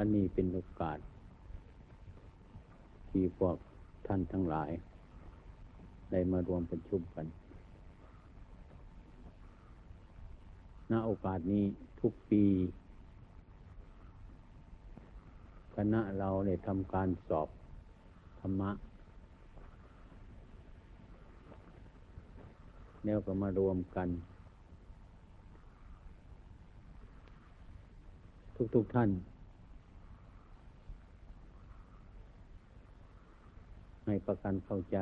วันนี้เป็นโอกาส ที่พวกท่านทั้งหลาย ได้มารวมประชุมกันณโอกาสนี้ทุกปีคณะเราได้ทำการสอบธรรมะ แล้วก็มารวมกัน ทุกๆทท่าน ให้ประกันเข้าใจ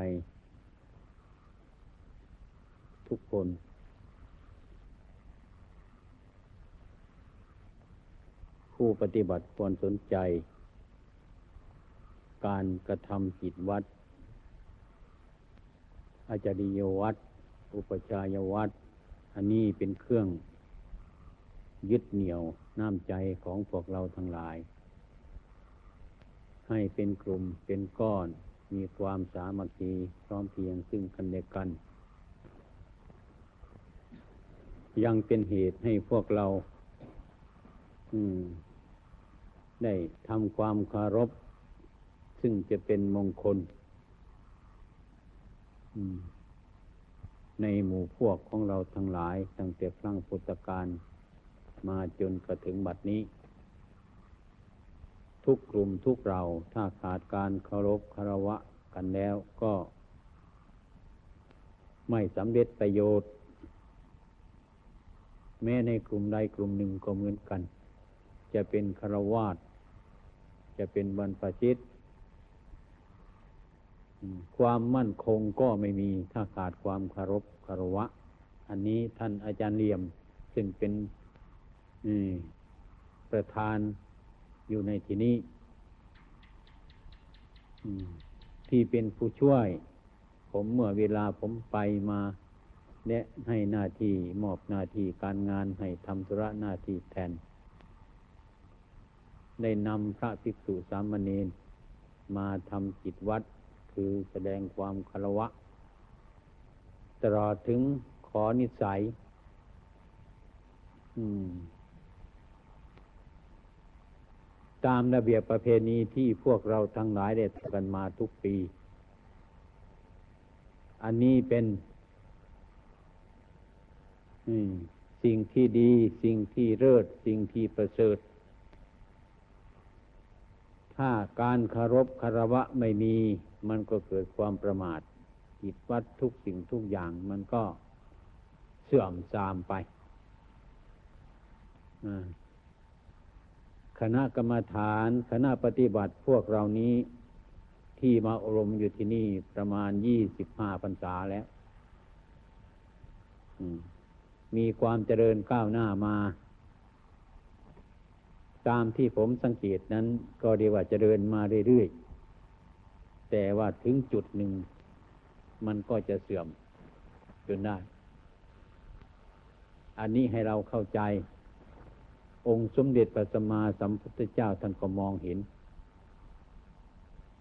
ทุกคน ผู้ปฏิบัติควรสนใจ การกระทำจิตวัด อาจาริยวัด อุปชายวัด อันนี้เป็นเครื่องยึดเหนี่ยวน้ำใจของพวกเราทั้งหลาย ให้เป็นกลุ่มเป็นก้อน มีความสามัคคีพร้อมเพียงซึ่งกันและกัน ยังเป็นเหตุให้พวกเราได้ทำความคารพ ซึ่งจะเป็นมงคลในหมู่พวกของเราทั้งหลาย ตั้งแต่ครั้งพุทธกาลมาจนกระถึงบัดนี้ ทุกกลุ่มทุกเราถ้าขาดการเคารพคารวะกันแล้วก็ ไม่สำเร็จประโยชน์ แม้ในกลุ่มใดกลุ่มหนึ่งก็เหมือนกัน จะเป็นคารวาสจะเป็นบรรพชิต ความมั่นคงก็ไม่มีถ้าขาดความคารพคารวะ อันนี้ท่านอาจารย์เลี่ยม ซึ่งเป็นประธาน อยู่ในที่นี้ที่เป็นผู้ช่วย ผมเมื่อเวลาผมไปมาและให้หน้าที่มอบหน้าที่การงานให้ทำธุระหน้าที่แทน ได้นำพระภิกษุสามเณรมาทำจิตวัดคือแสดงความคารวะ ตลอดถึงขอนิสัย อืม ตามระเบียบประเพณีที่พวกเราทั้งหลายได้ทำกันมาทุกปี อันนี้เป็นสิ่งที่ดี สิ่งที่เลิศสิ่งที่ประเสริฐ ถ้าการคารพคารวะไม่มี มันก็เกิดความประมาทจิตวัดทุกสิ่งทุกอย่างมันก็เสื่อมทรามไป คณะกรรมฐาน คณะปฏิบัติพวกเรานี้ที่มาอบรมอยู่ที่นี่ประมาณยี่สิบห้าพรรษาแล้วมีความเจริญก้าวหน้ามา ตามที่ผมสังเกตนั้น ก็เรียกว่าเจริญมาเรื่อยๆ แต่ว่าถึงจุดหนึ่ง มันก็จะเสื่อมจนได้ อันนี้ให้เราเข้าใจ องค์สมเด็จพระสัมมาสัมพุทธเจ้าท่านก็มองเห็น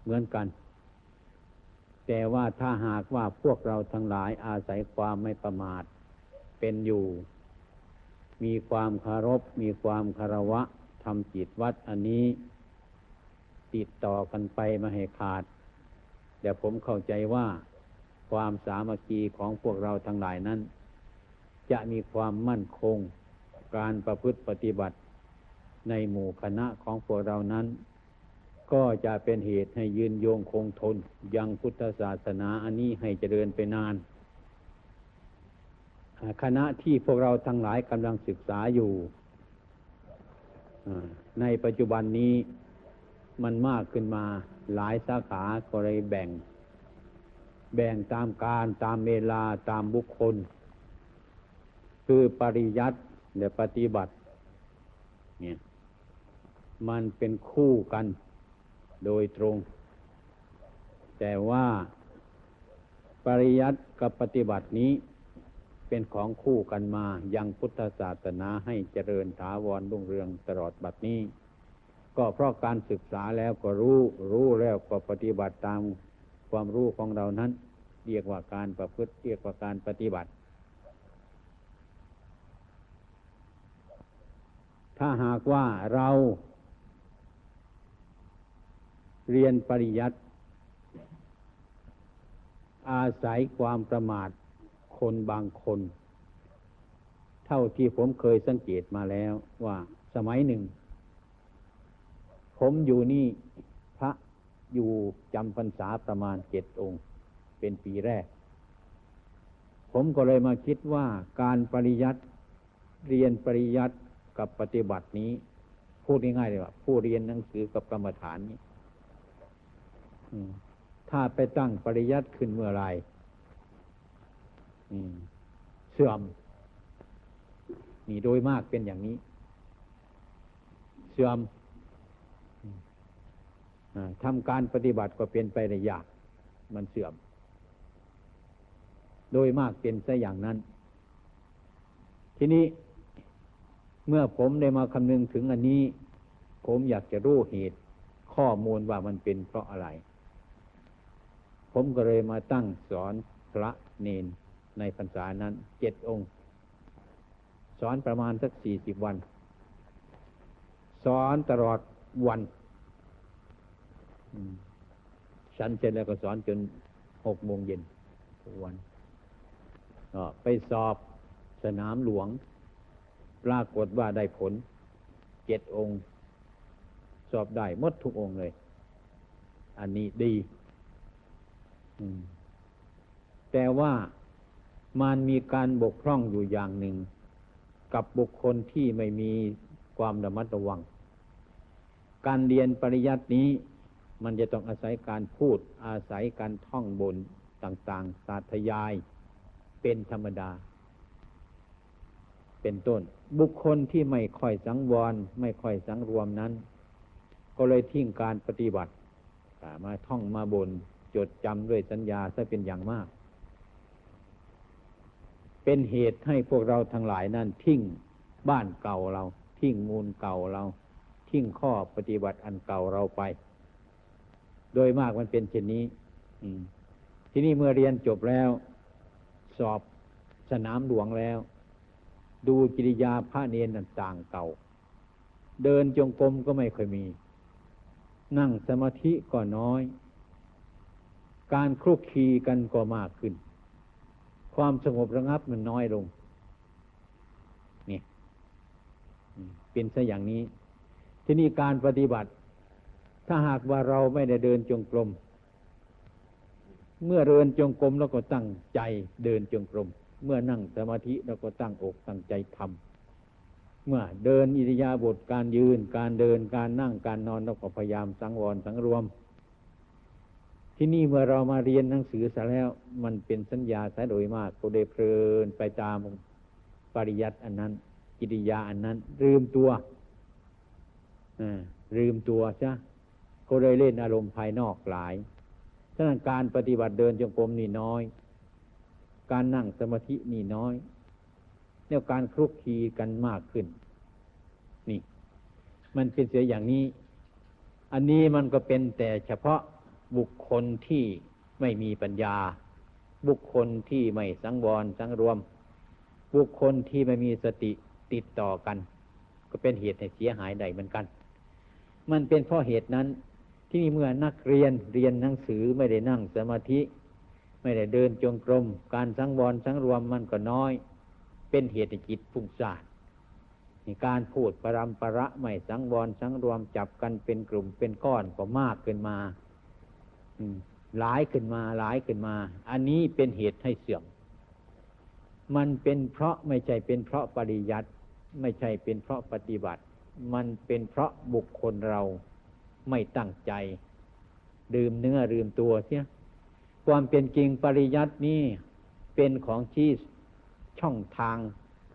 เหมือนกัน แต่ว่าถ้าหากว่าพวกเราทั้งหลายอาศัยความไม่ประมาท เป็นอยู่ มีความคารพมีความคารวะทำจิตวัดอันนี้ ติดต่อกันไปมาให้ขาด แต่ผมเข้าใจว่าความสามัคคีของพวกเราทั้งหลายนั้น จะมีความมั่นคง การประพฤติปฏิบัติในหมู่คณะของพวกเรานั้น ก็จะเป็นเหตุให้ยืนโยงคงทน ยังพุทธศาสนาอันนี้ให้เจริญไปนาน คณะที่พวกเราทั้งหลายกำลังศึกษาอยู่ ในปัจจุบันนี้มันมากขึ้นมาหลายสาขาก็เลยแบ่ง แบ่งตามการตามเวลาตามบุคคล คือปริยัติ และปฏิบัติ เนี่ย มันเป็นคู่กันโดยตรง แต่ว่าปริยัติกับปฏิบัตินี้เป็นของคู่กันมายังพุทธศาสนาให้เจริญถาวรรุ่งเรืองตลอดบัดนี้ ก็เพราะการศึกษาแล้วก็รู้ รู้แล้วก็ปฏิบัติตามความรู้ของเรานั้น เรียกว่าการประพฤติเรียกว่าการปฏิบัติ ถ้าหากว่าเราเรียนปริยัติอาศัยความประมาทคนบางคน เท่าที่ผมเคยสังเกตมาแล้วว่าสมัยหนึ่ง ผมอยู่นี่พระอยู่จำพรรษาประมาณเจ็ดองค์ เป็นปีแรก ผมก็เลยมาคิดว่าการปริยัติเรียนปริยัติ กับปฏิบัตินี้ พูดง่ายๆเลยว่า ผู้เรียนหนังสือกับกรรมฐานนี้ถ้าไปตั้งปริยัติขึ้นเมื่อไรเสื่อม นี่โดยมากเป็นอย่างนี้ เสื่อมทำการปฏิบัติก็เป็นไปในยาก มันเสื่อม โดยมากเป็นซะอย่างนั้น ทีนี้ เมื่อผมได้มาคำนึงถึงอันนี้ ผมอยากจะรู้เหตุข้อมูลว่ามันเป็นเพราะอะไร ผมก็เลยมาตั้งสอนพระเนนในพรรษานั้นเจ็ดองค์ สอนประมาณสักสี่สิบวัน สอนตลอดวันฉันเสร็จแล้วก็สอนจนหกโมงเย็นทุกวันก็ไปสอบสนามหลวง ปรากฏว่าได้ผลเจ็ดองค์ สอบได้หมดทุกองค์เลย อันนี้ดีแต่ว่ามันมีการบกพร่องอยู่อย่างหนึ่ง กับบุคคลที่ไม่มีความระมัดระวัง การเรียนปริยัตินี้ มันจะต้องอาศัยการพูดอาศัยการท่องบนต่างๆ สาธยายเป็นธรรมดา เป็นต้น บุคคลที่ไม่ค่อยสังวร ไม่ค่อยสังรวมนั้น ก็เลยทิ้งการปฏิบัติมาท่องมาบนจดจำด้วยสัญญาซะเป็นอย่างมาก เป็นเหตุให้พวกเราทั้งหลายนั้นทิ้งบ้านเก่าเรา ทิ้งมูลเก่าเรา ทิ้งข้อปฏิบัติอันเก่าเราไป โดยมากมันเป็นเช่นนี้ที่นี้เมื่อเรียนจบแล้ว สอบสนามหลวงแล้ว ดูกิริยาพระเนนต่างเก่า เดินจงกรมก็ไม่เคยมี นั่งสมาธิก็น้อย การคลุกคีกันก็มากขึ้น ความสงบระงับมันน้อยลงนี่เป็นซะอย่างนี้ ที่นี้การปฏิบัติ ถ้าหากว่าเราไม่ได้เดินจงกรมเมื่อเดินจงกรมเราก็ตั้งใจเดินจงกรม เมื่อนั่งสมาธิเราก็ตั้งอกตั้งใจทำเมื่อเดินอิริยาบถการยืน การเดินการนั่งการนอนเราก็พยายามสังวรสังรวม ที่นี่เมื่อเรามาเรียนหนังสือซะแล้ว มันเป็นสัญญาสายโดยมากก็ได้เพลินไปตามปริยัติอันนั้นกิริยาอันนั้น ลืมตัวลืมตัวใช่ก็เลยเล่นอารมณ์ภายนอกหลายฉะนั้นการปฏิบัติเดินจงกรมนี่น้อย การนั่งสมาธินี่น้อยเนี่ยการคลุกคีกันมากขึ้น นี่ มันเป็นเสียอย่างนี้ อันนี้มันก็เป็นแต่เฉพาะบุคคลที่ไม่มีปัญญา บุคคลที่ไม่สังวรสังรวม บุคคลที่ไม่มีสติติดต่อกัน ก็เป็นเหตุให้เสียหายใดเหมือนกัน มันเป็นเพราะเหตุนั้นที่เมื่อนักเรียนเรียนหนังสือไม่ได้นั่งสมาธิ ไม่ได้เดินจงกรม การสังวรสังรวมมันก็น้อย เป็นเหตุจิตฟุ้งซ่านในการพูดปรำประไม่สังวรสังรวมจับกันเป็นกลุ่มเป็นก้อนก็มากขึ้นมาหลายขึ้นมาหลายขึ้นมา อันนี้เป็นเหตุให้เสื่อม มันเป็นเพราะไม่ใช่เป็นเพราะปริยัติไม่ใช่เป็นเพราะปฏิบัติ มันเป็นเพราะบุคคลเราไม่ตั้งใจ ดื่มเนื้อลืมตัวเสีย ความเป็นจริงปริยัตินี้เป็นของชี้ช่องทาง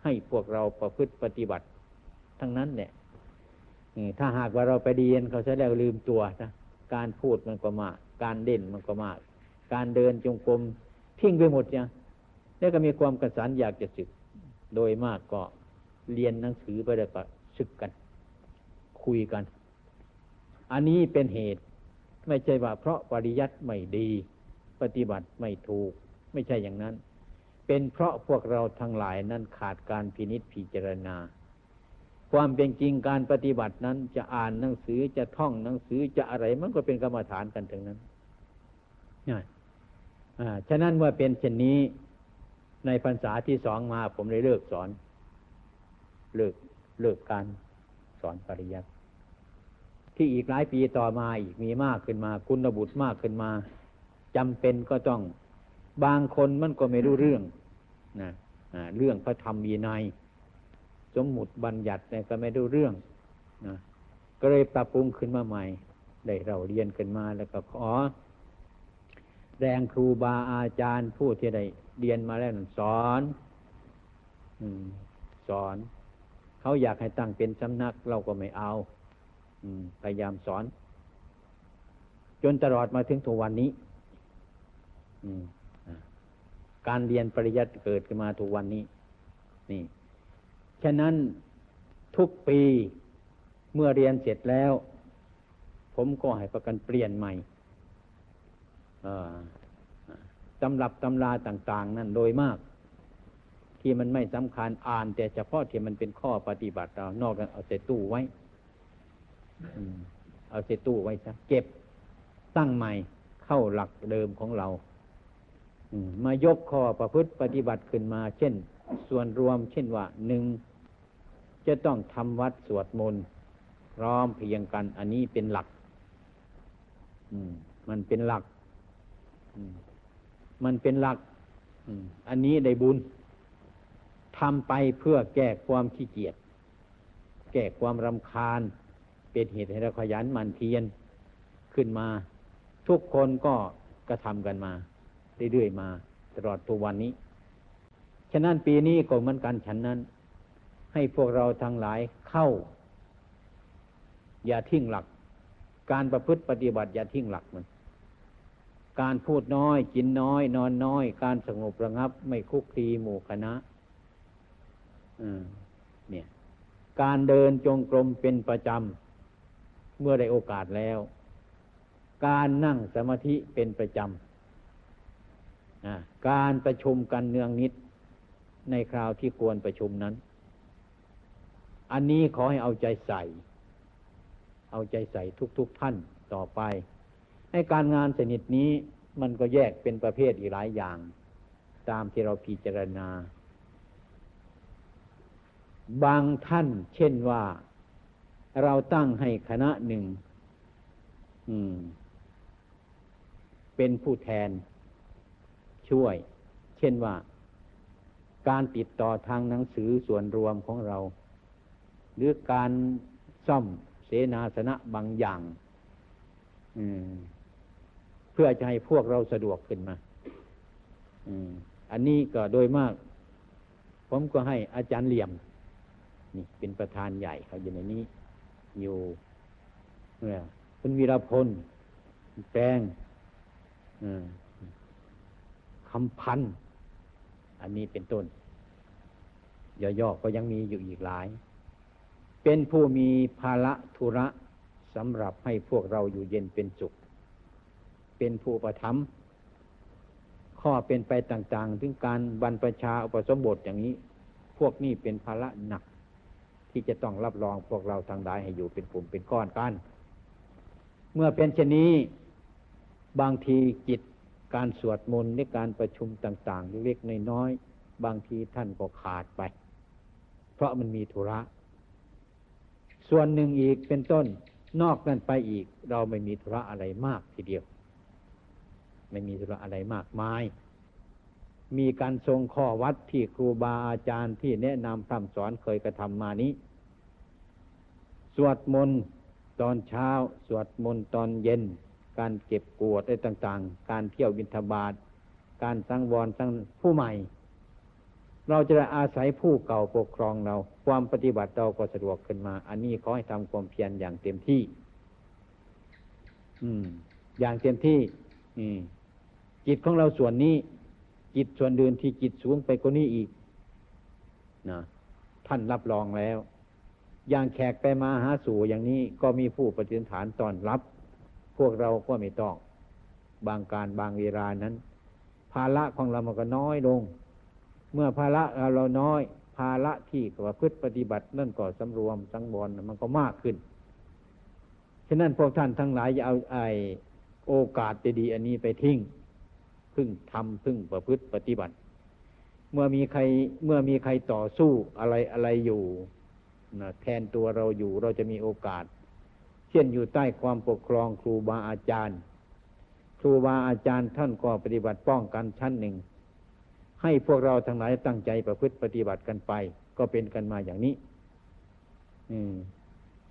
ให้พวกเราประพฤติปฏิบัติ ทั้งนั้นเนี่ยถ้าหากว่าเราไปเรียนเขาจะแล้วลืมตัวนะการพูดมันก็มาก การเด่นมันก็มาก การเดินจงกรมทิ้งไปหมดเนี่ยแล้วก็มีความกระสันอยากจะศึก โดยมากก็เรียนหนังสือไปแล้วก็ศึกกัน คุยกัน อันนี้เป็นเหตุ ไม่ใช่ว่าเพราะปริยัติไม่ดี ปฏิบัติไม่ถูก ไม่ใช่อย่างนั้น เป็นเพราะพวกเราทั้งหลายนั้นขาดการพินิษพิจารณา ความเป็นจริงการปฏิบัตินั้นจะอ่านหนังสือจะท่องหนังสือจะอะไรมันก็เป็นกรรมฐานกันทั้งนั้นนี่อ่าฉะนั้นเมื่อเป็นเช่นนี้ในพรรษาที่สองมาผมเลยเลิกสอน เลิกเลิกการสอนปริยัติที่อีกหลายปีต่อมาอีกมีมากขึ้นมา คุณบุตรมากขึ้นมา จำเป็นก็ต้องบางคนมันก็ไม่รู้เรื่องนะเรื่องพระธรรมวีนัยสมมุติบัญญัติเนี่ยก็ไม่รู้เรื่องนะก็เลยปรับปรุงขึ้นมาใหม่ ได้เราเรียนขึ้นมาแล้วก็ขอ แรงครูบาอาจารย์ผู้ที่ได้เรียนมาแล้วสอนอสอน เขาอยากให้ตั้งเป็นสำนักเราก็ไม่เอาพยายามสอน จนตลอดมาถึงทุกวันนี้ การเรียนปริยัติเกิดขึ้นมาทุกวันนี้ นี่ ฉะนั้นทุกปีเมื่อเรียนเสร็จแล้ว ผมก็ให้ประกันเปลี่ยนใหม่ตำรับตำราต่าง ๆ นั่นโดยมาก ที่มันไม่สำคัญอ่าน แต่เฉพาะที่มันเป็นข้อปฏิบัติเรานอกนั้นเอาใส่ตู้ไว้เอาใส่ตู้ไว้ซะเก็บตั้งใหม่เข้าหลักเดิมของเรา มายกข้อประพฤติปฏิบัติขึ้นมา เช่น ส่วนรวม เช่นว่าหนึ่งจะต้องทำวัดสวดมนต์พร้อมเพียงกัน อันนี้เป็นหลักมันเป็นหลักมันเป็นหลักอันนี้ได้บุญทำไปเพื่อแก้ความขี้เกียจแก้ความรำคาญ เป็นเหตุให้เราขยันหมั่นเพียรขึ้นมา ทุกคนก็กระทำกันมา เรื่อยๆมา ตลอดตัววันนี้ ฉะนั้นปีนี้ก็เหมือนกันฉันนั้น ให้พวกเราทั้งหลายเข้า อย่าทิ้งหลัก การประพฤติปฏิบัติอย่าทิ้งหลักมัน การพูดน้อย กินน้อย นอนน้อย การสงบระงับ ไม่คุกคีหมู่คณะเนี่ย การเดินจงกรมเป็นประจำ เมื่อได้โอกาสแล้ว การนั่งสมาธิเป็นประจำ การประชุมกันเนืองนิดในคราวที่ควรประชุมนั้น อันนี้ขอให้เอาใจใส่ เอาใจใส่ทุกๆทท่านต่อไป ให้การงานสนิทนี้มันก็แยกเป็นประเภทอีกหลายอย่าง ตามที่เราพิจารณา บางท่านเช่นว่าเราตั้งให้คณะหนึ่งเป็นผู้แทน ช่วย เช่นว่า การติดต่อทางหนังสือส่วนรวมของเรา หรือการซ่อมเสนาสนะบางอย่างเพื่อจะให้พวกเราสะดวกขึ้นมาอันนี้ก็โดยมาก ผมก็ให้อาจารย์เหลี่ยม นี่เป็นประธานใหญ่เขาอยู่ในนี้ อยู่เนี่ยคุณวีรพลแปลง คำพันอันนี้เป็นต้นย่อๆก็ยังมีอยู่อีกหลาย เป็นผู้มีภาระธุระสำหรับให้พวกเราอยู่เย็นเป็นสุข เป็นผู้ประทับข้อเป็นไปต่างๆ ถึงการบรรพชาอุปสมบทอย่างนี้ พวกนี้เป็นภาระหนัก ที่จะต้องรับรองพวกเราทางใดให้อยู่เป็นกลุ่มเป็นก้อนกัน เมื่อเป็นเช่นนี้ บางทีจิต การสวดมนต์ในการประชุมต่างๆเล็กๆน้อยๆบางทีท่านก็ขาดไป เพราะมันมีธุระ ส่วนหนึ่งอีกเป็นต้นนอกนั้นไปอีก เราไม่มีธุระอะไรมากทีเดียว ไม่มีธุระอะไรมากมาย มีการทรงข้อวัดที่ครูบาอาจารย์ที่แนะนำคำสอนเคยกระทำมานี้ สวดมนต์ตอนเช้า สวดมนต์ตอนเย็น การเก็บกวดอะไรต่าง ๆ การเที่ยวบินทบาทการสังวรสังผู้ใหม่ เราจะอาศัยผู้เก่าปกครองเรา ความปฏิบัติเราก็สะดวกขึ้นมา อันนี้ขอให้ทำความเพียรอย่างเต็มที่ อืม อย่างเต็มที่ อืม จิตของเราส่วนนี้ จิตส่วนเดินที่จิตสูงไปกว่านี้อีกนะท่านรับรองแล้ว อย่างแขกไปมาหาสู่อย่างนี้ก็มีผู้ปฏิฐานตอนรับ พวกเราก็ไม่ต้อง บางการบางเวลานั้น ภาระของเรามันก็น้อยลง เมื่อภาระเราน้อย ภาระที่ประพฤติปฏิบัตินั่นก็สำรวมสังวรมันก็มากขึ้น ฉะนั้นพวกท่านทั้งหลายอย่าเอาไอโอกาสดีๆอันนี้ไปทิ้งพึ่งทำพึ่งประพฤติปฏิบัติ เมื่อมีใครเมื่อมีใครต่อสู้อะไรอะไรอยู่นะแทนตัวเราอยู่เราจะมีโอกาส เช่นอยู่ใต้ความปกครองครูบาอาจารย์ ครูบาอาจารย์ท่านก็ปฏิบัติป้องกันชั้นหนึ่ง ให้พวกเราทั้งหลายตั้งใจประพฤติปฏิบัติกันไป ก็เป็นกันมาอย่างนี้ อืม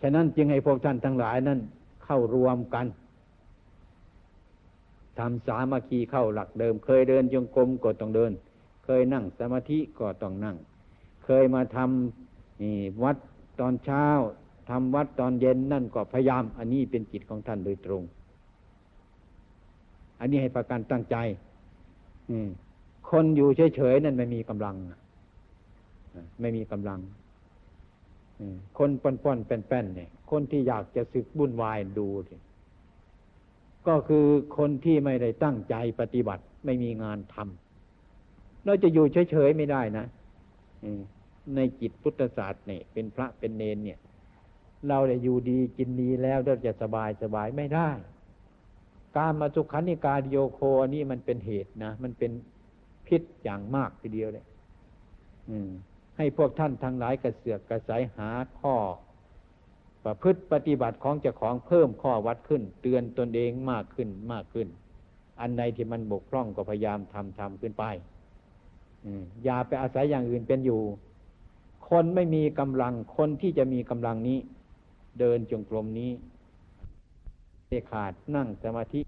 ฉะนั้นจึงให้พวกท่านทั้งหลายนั้น เข้ารวมกันทำสามัคคีเข้าหลักเดิม เคยเดินจงกรมก็ต้องเดิน เคยนั่งสมาธิก็ต้องนั่ง เคยมาทำนี่วัดตอนเช้า ทำวัดตอนเย็นนั่นก็พยายาม อันนี้เป็นจิตของท่านโดยตรง อันนี้ให้ประกันตั้งใจอืมคนอยู่เฉยๆนั่นไม่มีกำลังไม่มีกำลังคนป้อนๆแป้นๆเนี่ย คนที่อยากจะสึกบุ่นวายดูทีก็คือคนที่ไม่ได้ตั้งใจปฏิบัติ ไม่มีงานทำเราจะอยู่เฉยๆไม่ได้นะในจิตพุทธศาสตร์เนี่ยเป็นพระเป็นเนนเนี่ย เราได้อยู่ดีกินดีแล้วเราจะสบายสบายไม่ได้ การมาสุขันิกาโยโคนี่มันเป็นเหตุนะ มันเป็นพิษอย่างมากทีเดียวเลยให้พวกท่านทั้งหลายกระเสือกกระสายหาข้อ ประพฤติปฏิบัติของเจ้าของเพิ่มข้อวัดขึ้น เตือนตนเองมากขึ้นมากขึ้น อันใดที่มันบกพร่องก็พยายามทำทำขึ้นไปอย่าไปอาศัยอย่างอื่นเป็นอยู่ คนไม่มีกำลังคนที่จะมีกำลังนี้ เดินจงกรมนี้เดขาดนั่งสมาธิ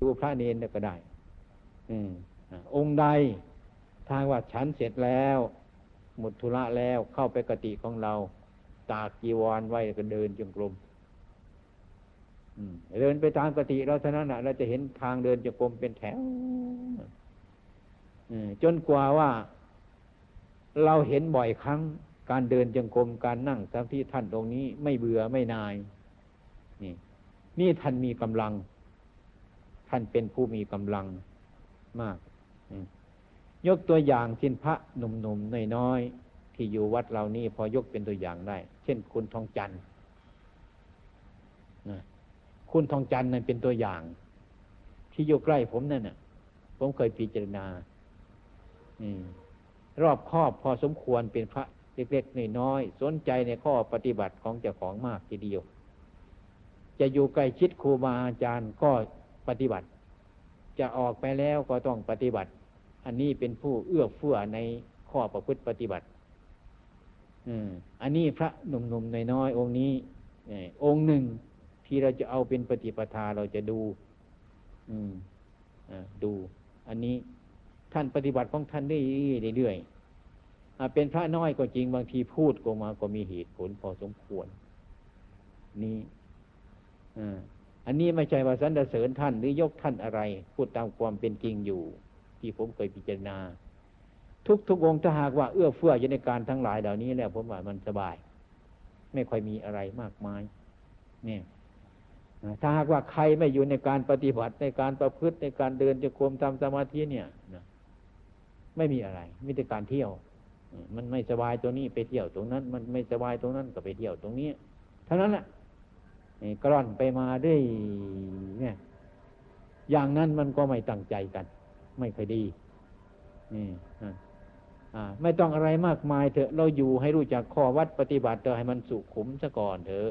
ดูพระเนนก็ได้อืมองค์ใดทางว่าฉันเสร็จแล้ว หมดธุระแล้วเข้าไปกติของเรา ตากกีวรไว้ก็เดินจงกรมเดินไปตามกติเราเท่านั้นเราจะเห็นทางเดินจงกรมเป็นแถวจนกว่าว่า เราเห็นบ่อยครั้ง การเดินจงกรมการนั่งสมาธิท่านตรงนี้ไม่เบื่อไม่นาย นี่ นี่ท่านมีกำลัง ท่านเป็นผู้มีกำลังมาก ยกตัวอย่างเช่นพระหนุ่มๆน้อยๆที่อยู่วัดเรานี่พอยกเป็นตัวอย่างได้ เช่น คุณทองจันทร์คุณทองจันทร์นั่นเป็นตัวอย่าง ที่อยู่ใกล้ผมนั่นน่ะ ผมเคยพิจารณารอบครอบพอสมควรเป็นพระ เล็กๆน้อยๆสนใจในข้อปฏิบัติของเจ้าของมากทีเดียว จะอยู่ใกล้ชิดครูบาอาจารย์ก็ปฏิบัติ จะออกไปแล้วก็ต้องปฏิบัติ อันนี้เป็นผู้เอื้อเฟื้อในข้อประพฤติปฏิบัติอันนี้พระหนุ่มๆน้อยๆองค์นี้องค์หนึ่งที่เราจะเอาเป็นปฏิปทาเราจะดูดู อันนี้ท่านปฏิบัติของท่านได้เรื่อยๆ เป็นพระน้อยก็จริงบางทีพูดก็มาก็มีเหตุผลพอสมควร นี่อันนี้ไม่ใช่ว่าสรรเสริญท่านหรือยกท่านอะไร พูดตามความเป็นจริงอยู่ ที่ผมเคยพิจารณา ทุกทุกองถ้าหากว่าเอื้อเฟื้ออยู่ในการทั้งหลายเหล่านี้แล้วผมว่ามันสบาย ไม่ค่อยมีอะไรมากมาย เนี่ยถ้าหากว่าใครไม่อยู่ในการปฏิบัติในการประพฤติในการเดินจะควมทำสมาธิเนี่ยนะไม่มีอะไรมีแต่การเที่ยว มันไม่สบายตัวนี้ไปเที่ยวตรงนั้น มันไม่สบายตรงนั้นก็ไปเที่ยวตรงนี้เท่านั้นแหละกร่อนไปมาด้วยเนี่ย อย่างนั้นมันก็ไม่ตั้งใจกัน ไม่ค่อยดีนี่ไม่ต้องอะไรมากมายเถอะ เราอยู่ให้รู้จักข้อวัดปฏิบัติเถอะให้มันสุขุมซะก่อนเถอะ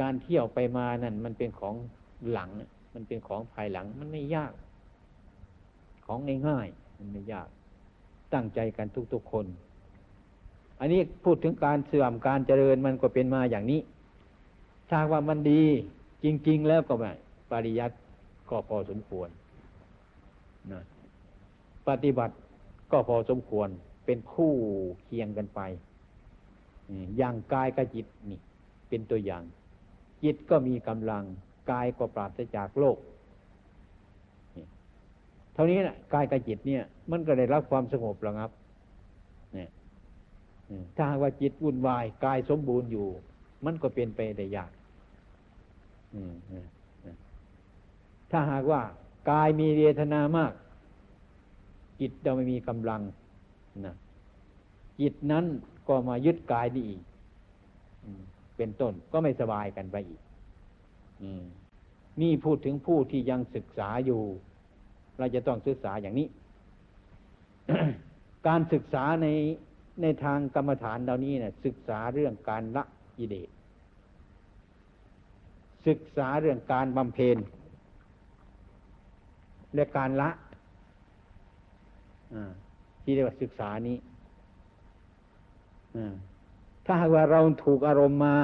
การเที่ยวไปมานั่นมันเป็นของหลัง มันเป็นของภายหลัง มันไม่ยาก ของง่ายๆมันไม่ยาก ตั้งใจกันทุก ๆ คน อันนี้พูดถึงการเสื่อมการเจริญมันก็เป็นมาอย่างนี้ ถ้าว่ามันดีจริง ๆ แล้วก็แบบปริยัติก็พอสมควรนะปฏิบัติก็พอสมควรเป็นคู่เคียงกันไป อย่างกายกับจิตนี่ เป็นตัวอย่าง จิตก็มีกำลัง กายก็ปราศจากโลก เท่านี้นะกายกับจิตเนี่ย มันก็ได้รับความสงบแล้วครับเนี่ยถ้าหากว่าจิตวุ่นวายกายสมบูรณ์อยู่ มันก็เป็นไปได้ยากถ้าหากว่ากายมีเวทนามาก จิตเราไม่มีกำลังนะจิตนั้นก็มายึดกายนี่อีกเป็นต้นก็ไม่สบายกันไปอีกอนี่พูดถึงผู้ที่ยังศึกษาอยู่ เราจะต้องศึกษาอย่างนี้ การศึกษาในในทางกรรมฐานเหล่านี้เนี่ยศึกษาเรื่องการละกิเลสศึกษาเรื่องการบำเพ็ญและการละอที่เรียกว่าศึกษานี้อถ้าหากว่าเราถูกอารมณ์มา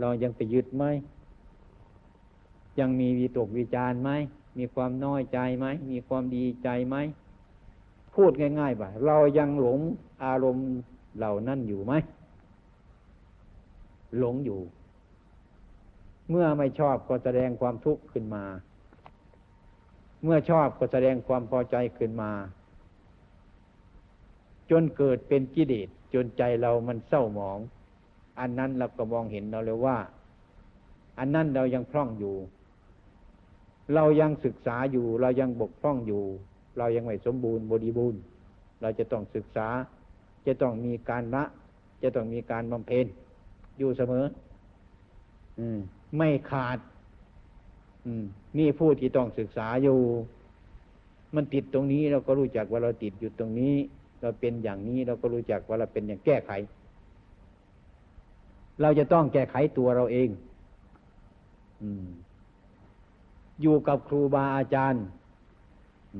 เรายังไปยึดไหมยังมีวิตกวิจารไหม มีความน้อยใจไหม มีความดีใจไหม พูดง่ายๆว่าเรายังหลงอารมณ์เหล่านั้นอยู่ไหม หลงอยู่ เมื่อไม่ชอบก็แสดงความทุกข์ขึ้นมา เมื่อชอบก็แสดงความพอใจขึ้นมา จนเกิดเป็นกิเลสจนใจเรามันเศร้าหมอง อันนั้นเราก็มองเห็นเราเลยว่า อันนั้นเรายังพร่องอยู่ เรายังศึกษาอยู่ เรายังบกพร่องอยู่ เรายังไม่สมบูรณ์บริบูรณ์ เราจะต้องศึกษา จะต้องมีการละ จะต้องมีการบำเพ็ญอยู่เสมอ อืม ไม่ขาด อืม นี่ผู้ที่ต้องศึกษาอยู่ มันติดตรงนี้เราก็รู้จักว่าเราติดอยู่ตรงนี้ เราเป็นอย่างนี้เราก็รู้จักว่าเราเป็นอย่างแก้ไข เราจะต้องแก้ไขตัวเราเอง อืม อยู่กับครูบาอาจารย์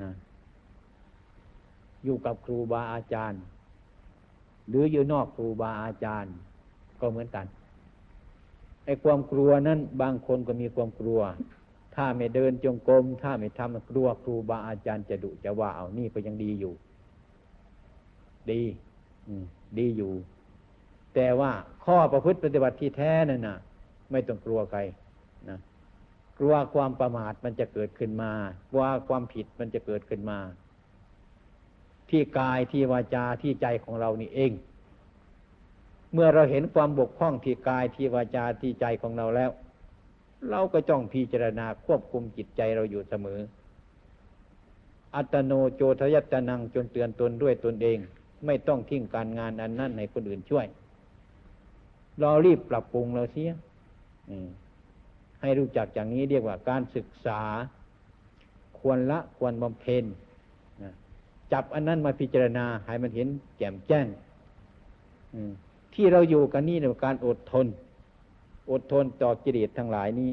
นะอยู่กับครูบาอาจารย์ หรืออยู่นอกครูบาอาจารย์ ก็เหมือนกันไอ้ความกลัวนั้น บางคนก็มีความกลัว ถ้าไม่เดินจงกรมถ้าไม่ทำกลัวครูบาอาจารย์จะดุจะว่าเอานี่ก็ยังดีอยู่ ดีอืดีอยู่ แต่ว่าข้อประพฤติปฏิบัติที่แท้นั่นนะไม่ต้องกลัวใคร กลัวความประมาทมันจะเกิดขึ้นมากลัวความผิดมันจะเกิดขึ้นมา ที่กายที่วาจาที่ใจของเรานี่เอง เมื่อเราเห็นความบกพร่องที่กายที่วาจาที่ใจของเราแล้ว เราก็จ้องพิจารณาควบคุมจิตใจเราอยู่เสมอ อัตโนโจทยัตนังจนเตือนตนด้วยตนเอง ไม่ต้องทิ้งการงานอันนั้นให้คนอื่นช่วย เรารีบปรับปรุงเราเสีย ให้รู้จักอย่างนี้เรียกว่าการศึกษา ควรละควรบำเพ็ญจับอันนั้นมาพิจารณาให้มันเห็นแจ่มแจ้งที่เราอยู่กันนี่เนี่ยการอดทน อดทนต่อกิเลสทั้งหลายนี้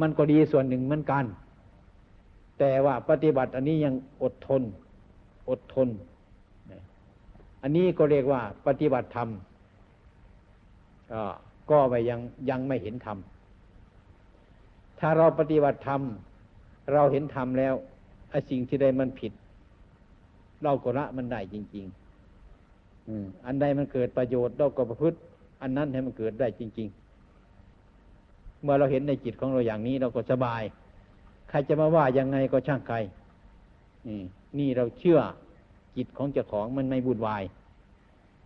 มันก็ดีส่วนหนึ่งเหมือนกัน แต่ว่าปฏิบัติอันนี้ยังอดทน อดทน อันนี้ก็เรียกว่า ปฏิบัติธรรมก็็ไปยังยังไม่เห็นธรรม ถ้าเราปฏิบัติธรรม เราเห็นธรรมแล้วไอ้สิ่งที่ใดมันผิด เราก็ละมันได้จริง ๆอันใดมันเกิดประโยชน์เราก็ประพฤติ อันนั้นให้มันเกิดได้จริง ๆ เมื่อเราเห็นในจิตของเราอย่างนี้เราก็สบาย ใครจะมาว่ายังไงก็ช่างใครนี่นี่เราเชื่อจิตของเจ้าของมันไม่บุญวาย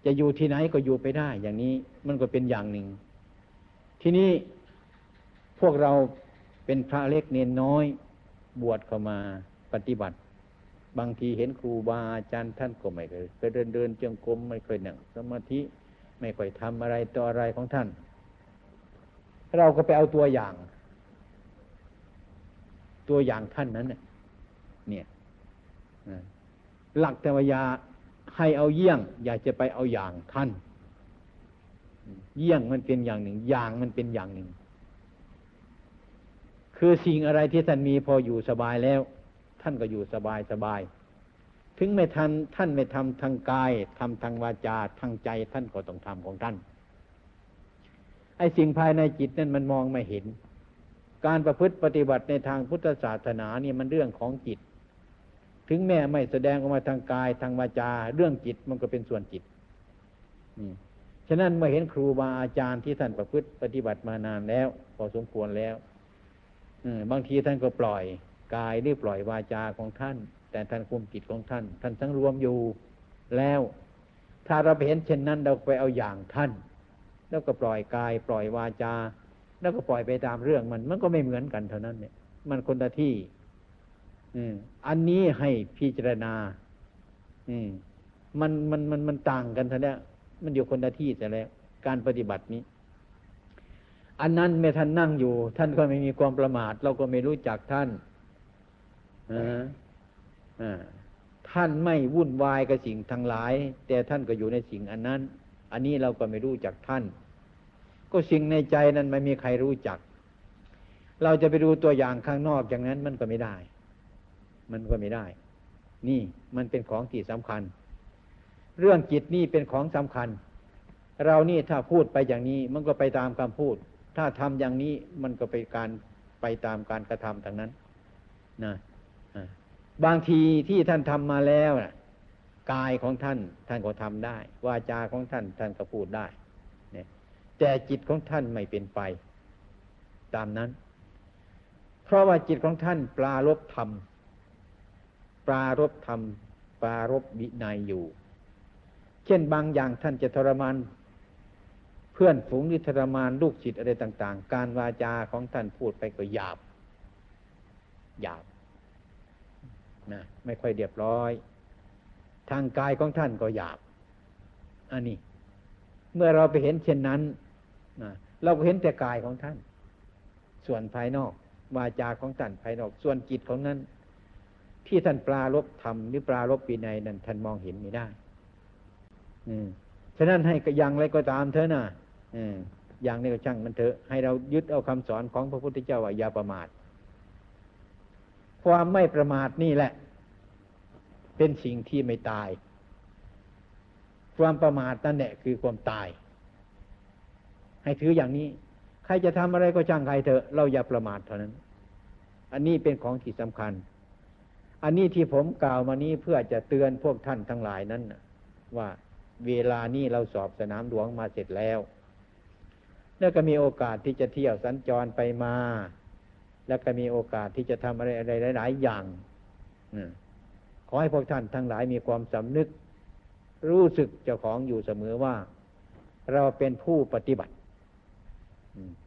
จะอยู่ที่ไหนก็อยู่ไปได้ อย่างนี้มันก็เป็นอย่างหนึ่ง ที่นี้พวกเราเป็นพระเล็กเนนน้อย บวชเข้ามาปฏิบัติ บางทีเห็นครูบาอาจารย์ท่านก็ไม่เคยเคยเดินเดินจงกรมไม่เคยนั่งสมาธิไม่ค่อยทำอะไรต่ออะไรของท่าน เราก็ไปเอาตัวอย่าง ตัวอย่างท่านนั้นเนี่ยหลักธรรมยาให้เอาเยี่ยง อยากจะไปเอาอย่างท่าน เยี่ยงมันเป็นอย่างหนึ่ง อย่างมันเป็นอย่างหนึ่ง คือสิ่งอะไรที่ท่านมีพออยู่สบายแล้ว ท่านก็อยู่สบายสบาย ถึงไม่ทันท่านไม่ทำทางกายทำทางวาจาทางใจท่านก็ต้องทำของท่าน ไอ้สิ่งภายในจิตนั่นมันมองไม่เห็น การประพฤติปฏิบัติในทางพุทธศาสนาเนี่ยมันเรื่องของจิต ถึงแม้ไม่แสดงออกมาทางกายทางวาจา เรื่องจิตมันก็เป็นส่วนจิต ฉะนั้นเมื่อเห็นครูบาอาจารย์ที่ท่านประพฤติปฏิบัติมานานแล้ว พอสมควรแล้วบางทีท่านก็ปล่อยกายหรือปล่อยวาจาของท่าน แต่ท่านคุมจิตของท่าน ท่านทั้งรวมอยู่แล้ว ถ้าเราไปเห็นเช่นนั้นเราไปเอาอย่างท่าน แล้วก็ปล่อยกาย ปล่อยวาจา แล้วก็ปล่อยไปตามเรื่องมัน มันก็ไม่เหมือนกันเท่านั้นเนี่ย มันคนละที่อันนี้ให้พิจารณา อืมันมันมันมันต่างกันซะแล้ มันอยู่คนละที่ซะแล้ว การปฏิบัตินี้ อันนั้นเมื่อท่านนั่งอยู่ ท่านก็ไม่มีความประมาท เราก็ไม่รู้จักท่านอ่าท่านไม่วุ่นวายกับสิ่งทั้งหลาย แต่ท่านก็อยู่ในสิ่งอันนั้น อันนี้เราก็ไม่รู้จักท่าน ก็สิ่งในใจนั้นไม่มีใครรู้จัก เราจะไปดูตัวอย่างข้างนอกอย่างนั้นมันก็ไม่ได้ มันก็ไม่ได้ นี่มันเป็นของที่สำคัญ เรื่องจิตนี่เป็นของสำคัญ เรานี่ถ้าพูดไปอย่างนี้มันก็ไปตามคำพูด ถ้าทำอย่างนี้มันก็ไปการไปตามการกระทำทางนั้นนะบางทีที่ท่านทำมาแล้วนะกายของท่านท่านก็ทำได้วาจาของท่านท่านก็พูดได้เนี่ยแต่จิตของท่านไม่เป็นไป ตามนั้น เพราะว่าจิตของท่านปลารบธรรม ปลารบธรรม ปลารบวินัยอยู่ เช่นบางอย่างท่านจะทรมานเพื่อนฝูงหรือทรมานลูกศิษย์อะไรต่าง ๆ การวาจาของท่านพูดไปก็หยาบหยาบนะไม่ค่อยเรียบร้อย ทางกายของท่านก็หยาบ อันนี้ เมื่อเราไปเห็นเช่นนั้นนะเราก็เห็นแต่กายของท่าน ส่วนภายนอก วาจาของท่านภายนอก ส่วนจิตของนั้น ที่ท่านปลารบธรรมหรือปลารบปีในนั้นท่านมองเห็นไม่ได้ ฉะนั้นให้ยังอะไรก็ตามเถอะนะอืมอย่างนี้ก็ช่างมันเถอะ ให้เรายึดเอาคำสอนของพระพุทธเจ้าว่าอย่าประมาท ความไม่ประมาทนี่แหละ เป็นสิ่งที่ไม่ตาย ความประมาทนั่นแหละคือความตาย ให้ถืออย่างนี้ ใครจะทำอะไรก็ช่างใครเถอะ เราอย่าประมาทเท่านั้น อันนี้เป็นของที่สำคัญ อันนี้ที่ผมกล่าวมานี้เพื่อจะเตือนพวกท่านทั้งหลายนั้นว่า เวลานี้เราสอบสนามหลวงมาเสร็จแล้วแล้วก็มีโอกาสที่จะเที่ยวสัญจรไปมา แล้วก็มีโอกาสที่จะทำอะไรอะไรหลาย ๆ อย่างขอให้พวกท่านทั้งหลายมีความสำนึก รู้สึกเจ้าของอยู่เสมอว่า เราเป็นผู้ปฏิบัติ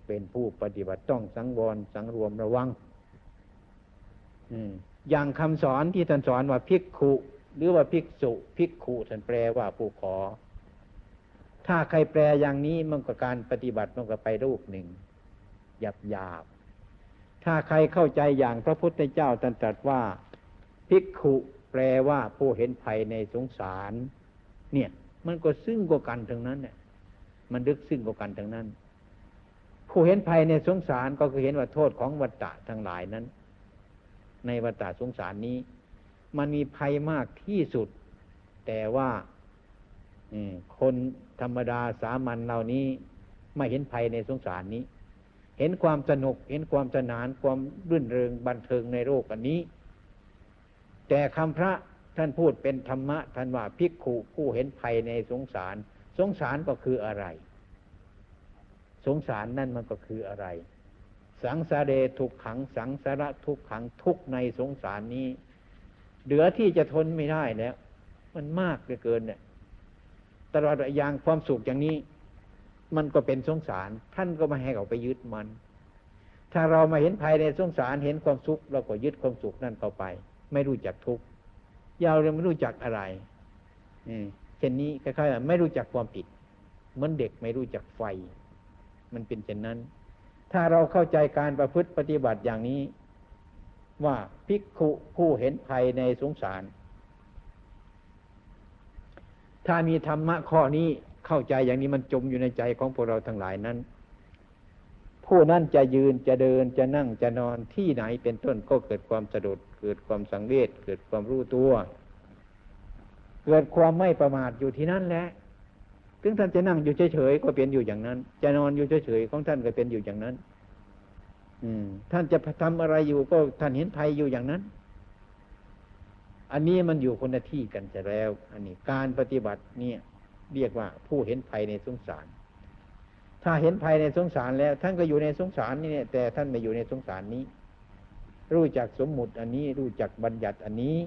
เป็นผู้ปฏิบัติต้องสังวรสังรวมระวังอย่างคำสอนที่ท่านสอนว่าภิกขุ หรือว่าภิกษุภิกขุท่านแปลว่าผู้ขอ ถ้าใครแปลอย่างนี้มันก็การปฏิบัติมันก็ไปรูปหนึ่งหยาบหยาบถ้าใครเข้าใจอย่างพระพุทธเจ้าตรัสว่าภิกขุแปลว่าผู้เห็นภัยในสงสาร เนี่ย มันก็ซึ่งกว่ากันทั้งนั้นเนี่ยมันดึกซึ่งกว่ากันทั้งนั้น ผู้เห็นภัยในสงสารก็คือเห็นว่าโทษของวัฏฏะทั้งหลายนั้น ในวัฏฏะสงสารนี้ มันมีภัยมากที่สุด แต่ว่าคนธรรมดาสามัญเหล่านี้ ไม่เห็นภัยในสงสารนี้ เห็นความสนุก เห็นความสนานความรื่นเริงบันเทิงในโลกอันนี้ แต่คำพระท่านพูดเป็นธรรมะท่านว่าภิกขุผู้เห็นภัยในสงสาร สงสารก็คืออะไร สงสารนั่นมันก็คืออะไร สังสารเดทุกขัง สังสาระทุกขังทุกในสงสารนี้ เหลือที่จะทนไม่ได้แล้ว มันมากเหลือเกินเนี่ยตลอดอย่างความสุขอย่างนี้ มันก็เป็นสงสาร ท่านก็มาให้เขาไปยึดมัน ถ้าเรามาเห็นภายในสงสารเห็นความสุขเราก็ยึดความสุขนั่นเข้าไป ไม่รู้จักทุกข์ยาวเลยไม่รู้จักอะไรเช่นนี้คล้ายๆไม่รู้จักความผิด เหมือนเด็กไม่รู้จักไฟ มันเป็นเช่นนั้น ถ้าเราเข้าใจการประพฤติปฏิบัติอย่างนี้ ว่าภิกขุผู้เห็นภัยในสงสาร ถ้ามีธรรมะข้อนี้เข้าใจอย่างนี้มันจมอยู่ในใจของพวกเราทั้งหลายนั้น ผู้นั้นจะยืนจะเดินจะนั่งจะนอนที่ไหนเป็นต้นก็เกิดความสะดุดเกิดความสังเวชเกิดความรู้ตัว เกิดความไม่ประมาทอยู่ที่นั่นแหละถึงท่านจะนั่งอยู่เฉยๆก็เป็นอยู่อย่างนั้น จะนอนอยู่เฉยๆของท่านก็เป็นอยู่อย่างนั้น ท่านจะทำอะไรอยู่ก็ท่านเห็นภัยอยู่อย่างนั้น อันนี้มันอยู่คนละที่กันจะแล้ว อันนี้การปฏิบัติเนี่ย เรียกว่าผู้เห็นภัยในสงสาร ถ้าเห็นภัยในสงสารแล้ว ท่านก็อยู่ในสงสารนี่เนี่ยแต่ท่านไม่อยู่ในสงสารนี้ รู้จักสมมุติอันนี้รู้จักบัญญัติอันนี้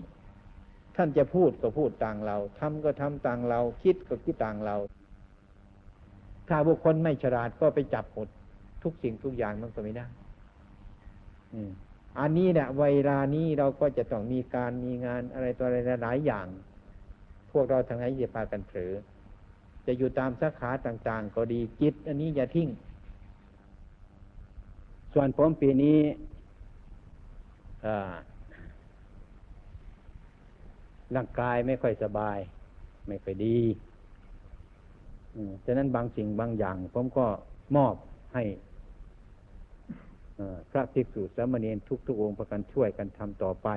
ท่านจะพูดก็พูดต่างเราทำก็ทำต่างเรา คิดก็คิดต่างเรา ถ้าบุคคลไม่ฉลาดก็ไปจับหมดทุกสิ่งทุกอย่างมันก็ไม่ได้ อันนี้เนี่ยเวลานี้เราก็จะต้องมีการมีงานอะไรตัวอะไรหลายอย่าง พวกเราทั้งหลายอย่าพากันเผลอจะอยู่ตามสาขาต่าง ๆ ก็ดีจิต อันนี้อย่าทิ้ง ส่วนผมปีนี้ร่างกายไม่ค่อยสบาย ไม่ค่อยดีฉะนั้นบางสิ่งบางอย่าง ผมก็มอบให้ พระภิกษุสามเณรทุกๆองค์ประกันช่วยกันทำต่อไป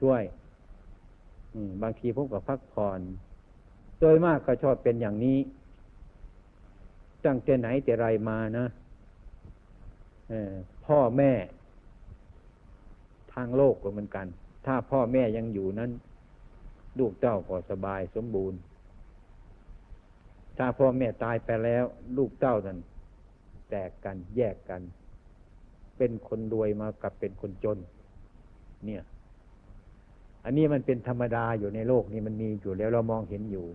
ช่วยบางทีผมก็พักผ่อนโดยมากก็ชอบเป็นอย่างนี้ตั้งแต่ไหนแต่ไรมานะพ่อแม่ ทางโลกก็เหมือนกัน ถ้าพ่อแม่ยังอยู่นั้น ลูกเต้าก็สบายสมบูรณ์ ถ้าพ่อแม่ตายไปแล้ว ลูกเต้านั้น แตกกันแยกกัน เป็นคนรวยมากับเป็นคนจน เนี่ย อันนี้มันเป็นธรรมดาอยู่ในโลกนี้มันมีอยู่แล้วเรามองเห็นอยู่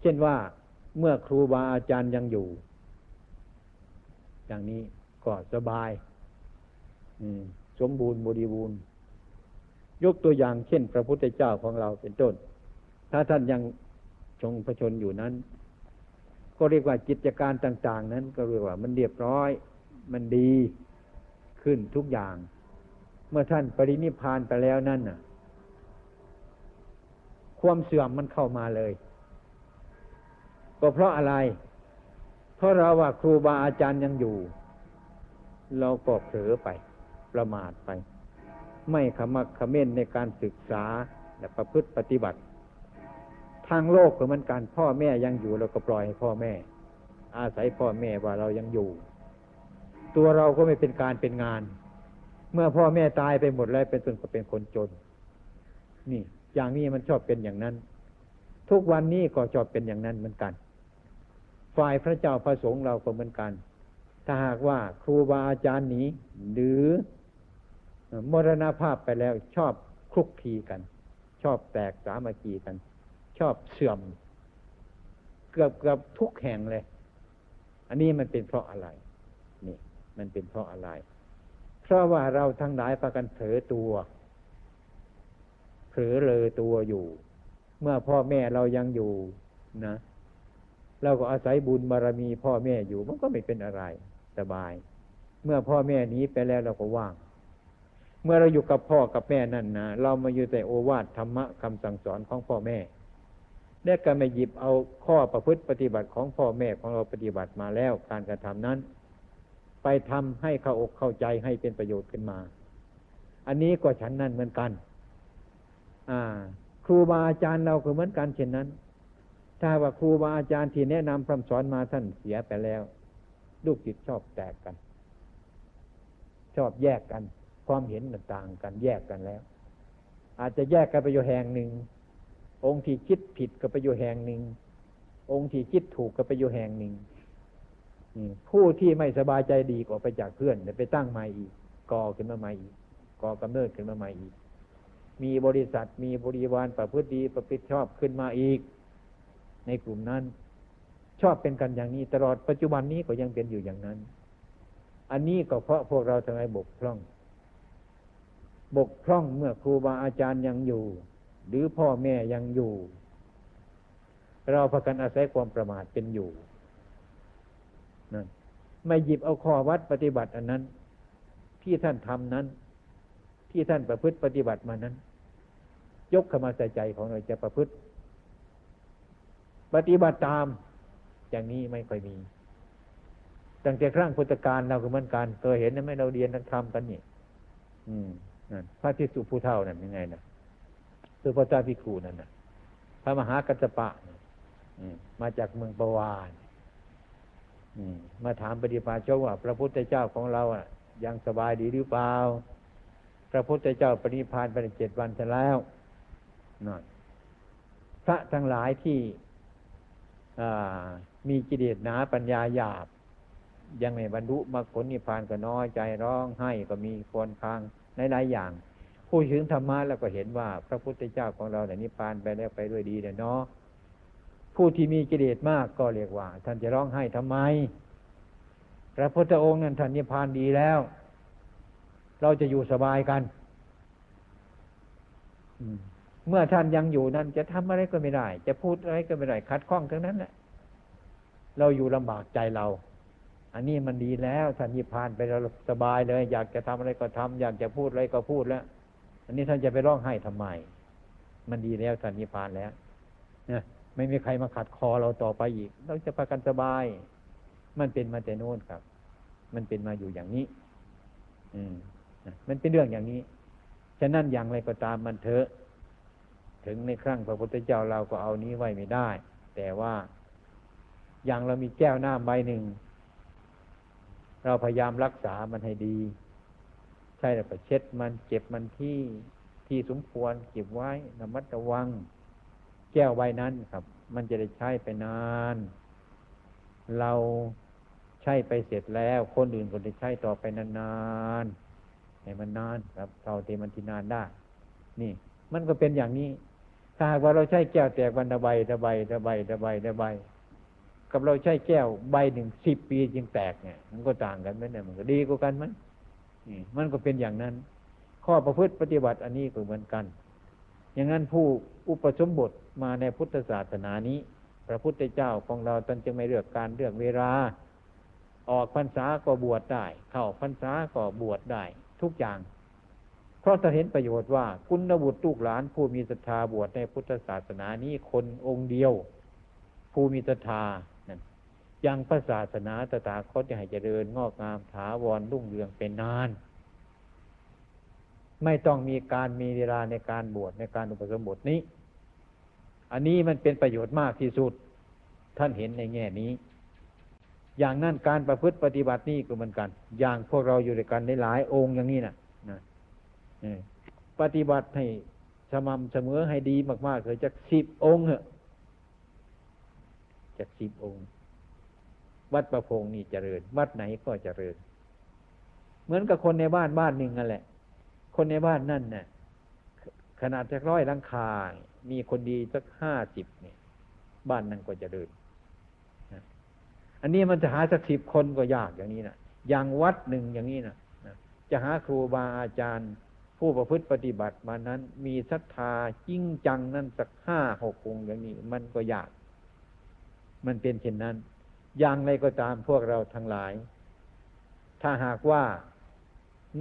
เช่นว่าเมื่อครูบาอาจารย์ยังอยู่ อย่างนี้ก็สบาย สมบูรณ์บริบูรณ์ ยกตัวอย่างเช่น พระพุทธเจ้าของเราเป็นต้น ถ้าท่านยังชงพระชนอยู่นั้น ก็เรียกว่ากิจการต่าง ๆ นั้น ก็เรียกว่ามันเรียบร้อย มันดีขึ้นทุกอย่าง เมื่อท่านปรินิพานไปแล้วนั่นน่ะ ความเสื่อมมันเข้ามาเลย ก็เพราะอะไร เพราะเราว่าครูบาอาจารย์ยังอยู่ เราก็เผลอไป ประมาทไป ไม่ขมักขม้นในการศึกษาและประพฤติปฏิบัติ ทางโลกก็เหมือนกัน พ่อแม่ยังอยู่เราก็ปล่อยให้พ่อแม่ อาศัยพ่อแม่ว่าเรายังอยู่ ตัวเราก็ไม่เป็นการเป็นงาน เมื่อพ่อแม่ตายไปหมดแล้วเป็นตนก็เป็นคนจน นี่ อย่างนี้มันชอบเป็นอย่างนั้น ทุกวันนี้ก็ชอบเป็นอย่างนั้นเหมือนกัน ฝ่ายพระเจ้าพระสงฆ์เราก็เหมือนกัน ถ้าหากว่าครูบาอาจารย์หนีหรือมรณภาพไปแล้วชอบคลุกคลีกัน ชอบแตกสามัคคีกัน ชอบเสื่อม เกือบเกือบทุกแห่งเลย อันนี้มันเป็นเพราะอะไร นี่ มันเป็นเพราะอะไร เพราะว่าเราทั้งหลายพากันเผลอตัว เผลอเลยตัวอยู่ เมื่อพ่อแม่เรายังอยู่นะเราก็อาศัยบุญบารรมีพ่อแม่อยู่มันก็ไม่เป็นอะไร สบาย เมื่อพ่อแม่นี้ไปแล้วเราก็ว่าง เมื่อเราอยู่กับพ่อกับแม่นั่นนะเรามาอยู่แต่โอวาทธรรมะคำสั่งสอนของพ่อแม่ และก็ไม่หยิบเอาข้อประพฤติปฏิบัติของพ่อแม่ของเราปฏิบัติมาแล้ว การกระทำนั้น ไปทำให้เข้าอกเข้าใจให้เป็นประโยชน์ขึ้นมา อันนี้ก็ฉันนั่นเหมือนกัน อ่า ครูบาอาจารย์เราก็เหมือนกันเช่นนั้น ถ้าว่าครูบาอาจารย์ที่แนะนำพร่ำสอนมาท่านเสียไปแล้ว ลูกจิตชอบแตกกัน ชอบแยกกัน ความเห็นต่างกัน แยกกันแล้ว อาจจะแยกกันไปอยู่แห่งหนึ่ง องค์ที่คิดผิดก็ไปอยู่แห่งหนึ่ง องค์ที่คิดถูกก็ไปอยู่แห่งหนึ่งผู้ที่ไม่สบายใจดีก็ไปจากเพื่อนไปตั้งใหม่อีกก่อขึ้นมาใหม่อีกก่อกำเนิดขึ้นมาใหม่อีก มีบริษัทมีบริวารประพฤติดีประพฤติชอบขึ้นมาอีก ในกลุ่มนั้น ชอบเป็นกันอย่างนี้ตลอดปัจจุบันนี้ก็ยังเป็นอยู่อย่างนั้น อันนี้ก็เพราะพวกเราทำไมบกพร่อง บกพร่องเมื่อครูบาอาจารย์ยังอยู่ หรือพ่อแม่ยังอยู่ เราพากันอาศัยความประมาทเป็นอยู่นั่นไม่หยิบเอาข้อวัดปฏิบัติอันนั้น ที่ท่านทำนั้น ที่ท่านประพฤติปฏิบัติมานั้น ยกเข้ามาใส่ใจของเราจะประพฤติ ปฏิบัติตาม อย่างนี้ไม่ค่อยมี ตั้งแต่ครั้งพุทธกาลเราก็เหมือนกันเคยเห็นนะไม่เราเรียนนักธรรมกันนี่อืมนั่นพระที่สุภูเท่านั่นยังไงนะ คือพระเจ้าพิคูนั่นนะพระมหากัจจปะมาจากเมืองปวานมาถามปฏิภาชว่า พระพุทธเจ้าของเราอะ ยังสบายดีหรือเปล่า พระพุทธเจ้าปฏิพานไปเจ็ดวันแล้วนั่นพระทั้งหลายที่มีกิเลสหนาปัญญาหยาบ ยังไม่บรรลุมรรคผลนิพพานก็น้อยใจร้องไห้ก็มีควรคางในหลายอย่าง ผู้ถึงธรรมะแล้วก็เห็นว่า พระพุทธเจ้าของเราเนี่ยนิพพานไปแล้วไปด้วยดีเนาะผู้ที่มีกิเลสมากก็เรียกว่า ท่านจะร้องไห้ทำไม พระพุทธองค์นั้นท่านนิพพานดีแล้ว เราจะอยู่สบายกันเมื่อท่านยังอยู่นั้น จะทำอะไรก็ไม่ได้ จะพูดอะไรก็ไม่ได้ขัดข้องทั้งนั้นแหละเราอยู่ลำบากใจเรา อันนี้มันดีแล้วท่านนิพพานไปเราสบายเลย อยากจะทำอะไรก็ทำอยากจะพูดอะไรก็พูดแล้ว อันนี้ท่านจะไปร้องไห้ทำไม มันดีแล้วท่านนิพพานแล้วเนี่ยไม่มีใครมาขัดคอเราต่อไปอีก เราจะพากันสบาย มันเป็นมาแต่โน้นครับ มันเป็นมาอยู่อย่างนี้ อืมนะมันเป็นเรื่องอย่างนี้ ฉะนั้นอย่างไรก็ตามมันเถอะ ถึงในครั้งพระพุทธเจ้าเราก็เอานี้ไว้ไม่ได้ แต่ว่า อย่างเรามีแก้วน้ำใบหนึ่ง เราพยายามรักษามันให้ดี ใช่แล้วก็เช็ดมันเก็บมันที่ที่สมควรเก็บไว้ระมัดระวัง แก้วใบนั้นครับ มันจะได้ใช้ไปนาน เราใช้ไปเสร็จแล้ว คนอื่นก็ได้ใช้ต่อไปนานๆให้มันนานครับเท่าที่มันที่นานได้ นี่ มันก็เป็นอย่างนี้ ถ้าหากว่าเราใช้แก้วแตกวันละใบละใบละใบละใบละใบกับเราใช้แก้วใบหนึ่งสิบปีจึงแตกเนี่ย มันก็ต่างกันไหมเนี่ยมันก็ดีกว่ากันมั้ย มันก็เป็นอย่างนั้น ข้อประพฤติปฏิบัติอันนี้ก็เหมือนกัน อย่างนั้นผู้อุปสมบทมาในพุทธศาสนานี้ พระพุทธเจ้าของเราตนจึงไม่เลือกการเลือกเวลา ออกพรรษาก็บวชได้ เข้าพรรษาก็บวชได้ ทุกอย่าง เพราะจะเห็นประโยชน์ว่า คุณบุตรลูกหลาน ผู้มีศรัทธาบวชในพุทธศาสนานี้คนองค์เดียว ผู้มีศรัทธา ยังพระศาสนาตถาคตจะให้เจริญงอกงามถาวรรุ่งเรืองเป็นนาน ไม่ต้องมีการมีเวลาในการบวชในการอุปสมบทนี้ อันนี้มันเป็นประโยชน์มากที่สุด ท่านเห็นในแง่นี้ อย่างนั้นการประพฤติปฏิบัตินี่ก็เหมือนกัน อย่างพวกเราอยู่ด้วยกันในหลายองค์อย่างนี้นะนะปฏิบัติให้สม่ำเสมอให้ดีมากๆเลยจากสิบองค์เหอะจากสิบองค์ วัดประพงนี่เจริญ วัดไหนก็เจริญ เหมือนกับคนในบ้านบ้านหนึ่งนั่นแหละ คนในบ้านนั่นน่ะขนาดจะร้อยลังคา มีคนดีสักห้าสิบเนี่ย บ้านนั้นก็เจริญอันนี้มันจะหาสักสิบคนก็ยากอย่างนี้นะอย่างวัดหนึ่งอย่างนี้นะจะหาครูบาอาจารย์ ผู้ประพฤติปฏิบัติมานั้น มีศรัทธาจริงจังนั้นสักห้าหกองค์อย่างนี้ มันก็ยาก มันเป็นเช่นนั้น อย่างไรก็ตามพวกเราทั้งหลาย ถ้าหากว่า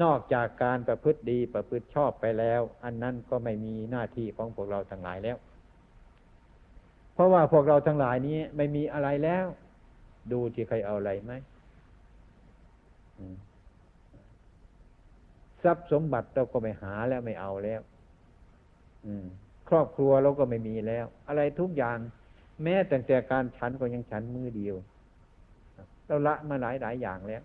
นอกจากการประพฤติดีประพฤติชอบไปแล้ว อันนั้นก็ไม่มีหน้าที่ของพวกเราทั้งหลายแล้ว เพราะว่าพวกเราทั้งหลายนี้ไม่มีอะไรแล้ว ดูที่ใครเอาอะไรไหมทรัพย์สมบัติเราก็ไม่หาแล้วไม่เอาแล้วครอบครัวเราก็ไม่มีแล้ว อะไรทุกอย่าง แม้แต่แต่การฉันก็ยังฉันมือเดียว เราละมาหลายหลายอย่างแล้ว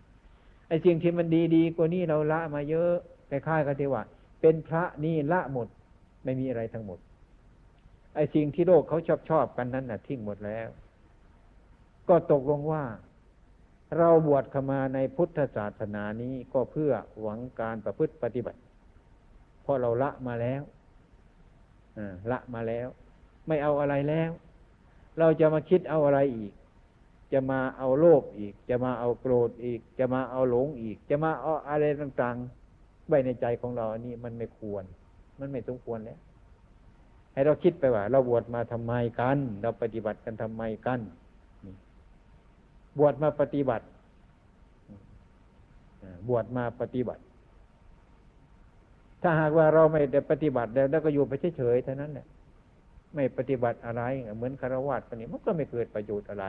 ไอ้สิ่งที่มันดีดีกว่านี้เราละมาเยอะคล้ายกันที่ว่าเป็นพระนี่ละหมด ไม่มีอะไรทั้งหมด ไอ้สิ่งที่โลกเขาชอบชอบกันนั้นน่ะทิ้งหมดแล้ว ก็ตกลงว่า เราบวชเข้ามาในพุทธศาสนานี้ก็เพื่อหวังการประพฤติปฏิบัติเพราะเราละมาแล้วละมาแล้ว ไม่เอาอะไรแล้ว เราจะมาคิดเอาอะไรอีก จะมาเอาโลภอีก จะมาเอาโกรธอีก จะมาเอาหลงอีก จะมาเอาอะไรต่างๆไว้ในใจของเราอันนี้มันไม่ควร มันไม่สมควรแล้วให้เราคิดไปว่า เราบวชมาทำไมกัน เราปฏิบัติกันทำไมกันบวชมาปฏิบัติบวชมาปฏิบัติ ถ้าหากว่าเราไม่ได้ปฏิบัติแล้วก็อยู่ไปเฉยๆเท่านั้นแหละไม่ปฏิบัติอะไรเหมือนคารวะคนนี้มันก็ไม่เกิดประโยชน์อะไร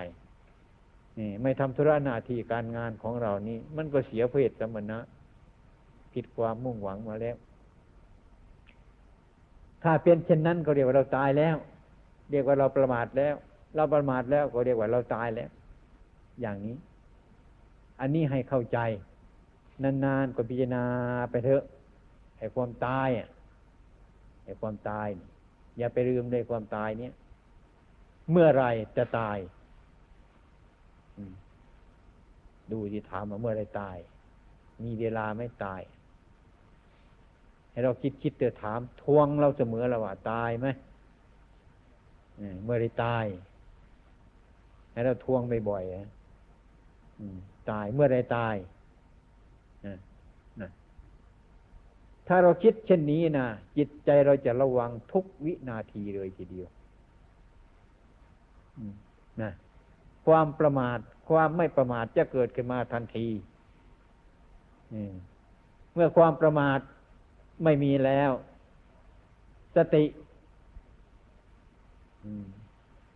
นี่ไม่ทำธุระหน้าที่การงานของเรานี่มันก็เสียเพศสมณะผิดความมุ่งหวังมาแล้ว ถ้าเป็นเช่นนั้นก็เรียกว่าเราตายแล้ว เรียกว่าเราประมาทแล้ว เราประมาทแล้วก็เรียกว่าเราตายแล้ว อย่างนี้ อันนี้ให้เข้าใจ นานๆก็พิจารณาไปเถอะไอ้ความตายอะไอ้ความตาย อย่าไปลืมเลยความตายเนี้ยเมื่อไรจะตาย ดูที่ถามมาเมื่อไรตาย มีเวลาไม่ตาย ให้เราคิดคิดเตอถาม ทวงเราเสมอเราว่าตายไหมเมื่อไรตาย ให้เราทวงบ่อยๆตายเมื่อไรตายถ้ถ้าเราคิดเช่นนี้นะจิตใจเราจะระวังทุกวินาทีเลยทีเดียวนะ ความประมาท ความไม่ประมาทจะเกิดขึ้นมาทันทีเมื่อความประมาทไม่มีแล้ว สติ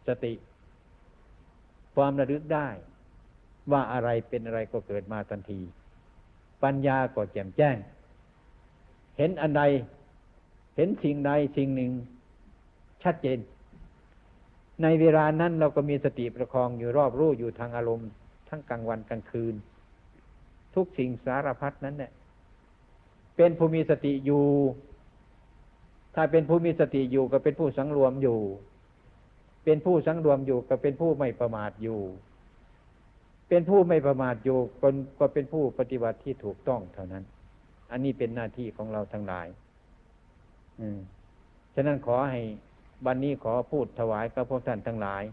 สติ ความระลึกได้ ว่าอะไรเป็นอะไรก็เกิดมาทันที ปัญญาก็แจ่มแจ้ง เห็นอันใด เห็นสิ่งใดสิ่งหนึ่ง ชัดเจน ในเวลานั้นเราก็มีสติประคองอยู่รอบรู้อยู่ทางอารมณ์ ทั้งกลางวันกลางคืน ทุกสิ่งสารพัดนั้นเนี่ยเป็นผู้มีสติอยู่ ถ้าเป็นผู้มีสติอยู่ก็เป็นผู้สังรวมอยู่ เป็นผู้สังรวมอยู่ก็เป็นผู้ไม่ประมาทอยู่ เป็นผู้ไม่ประมาทอยู่ก็เป็นผู้ปฏิบัติที่ถูกต้องเท่านั้น อันนี้เป็นหน้าที่ของเราทั้งหลาย อืมฉะนั้นขอให้ บันนี้ขอพูดถวายกับพวกท่านทั้งหลาย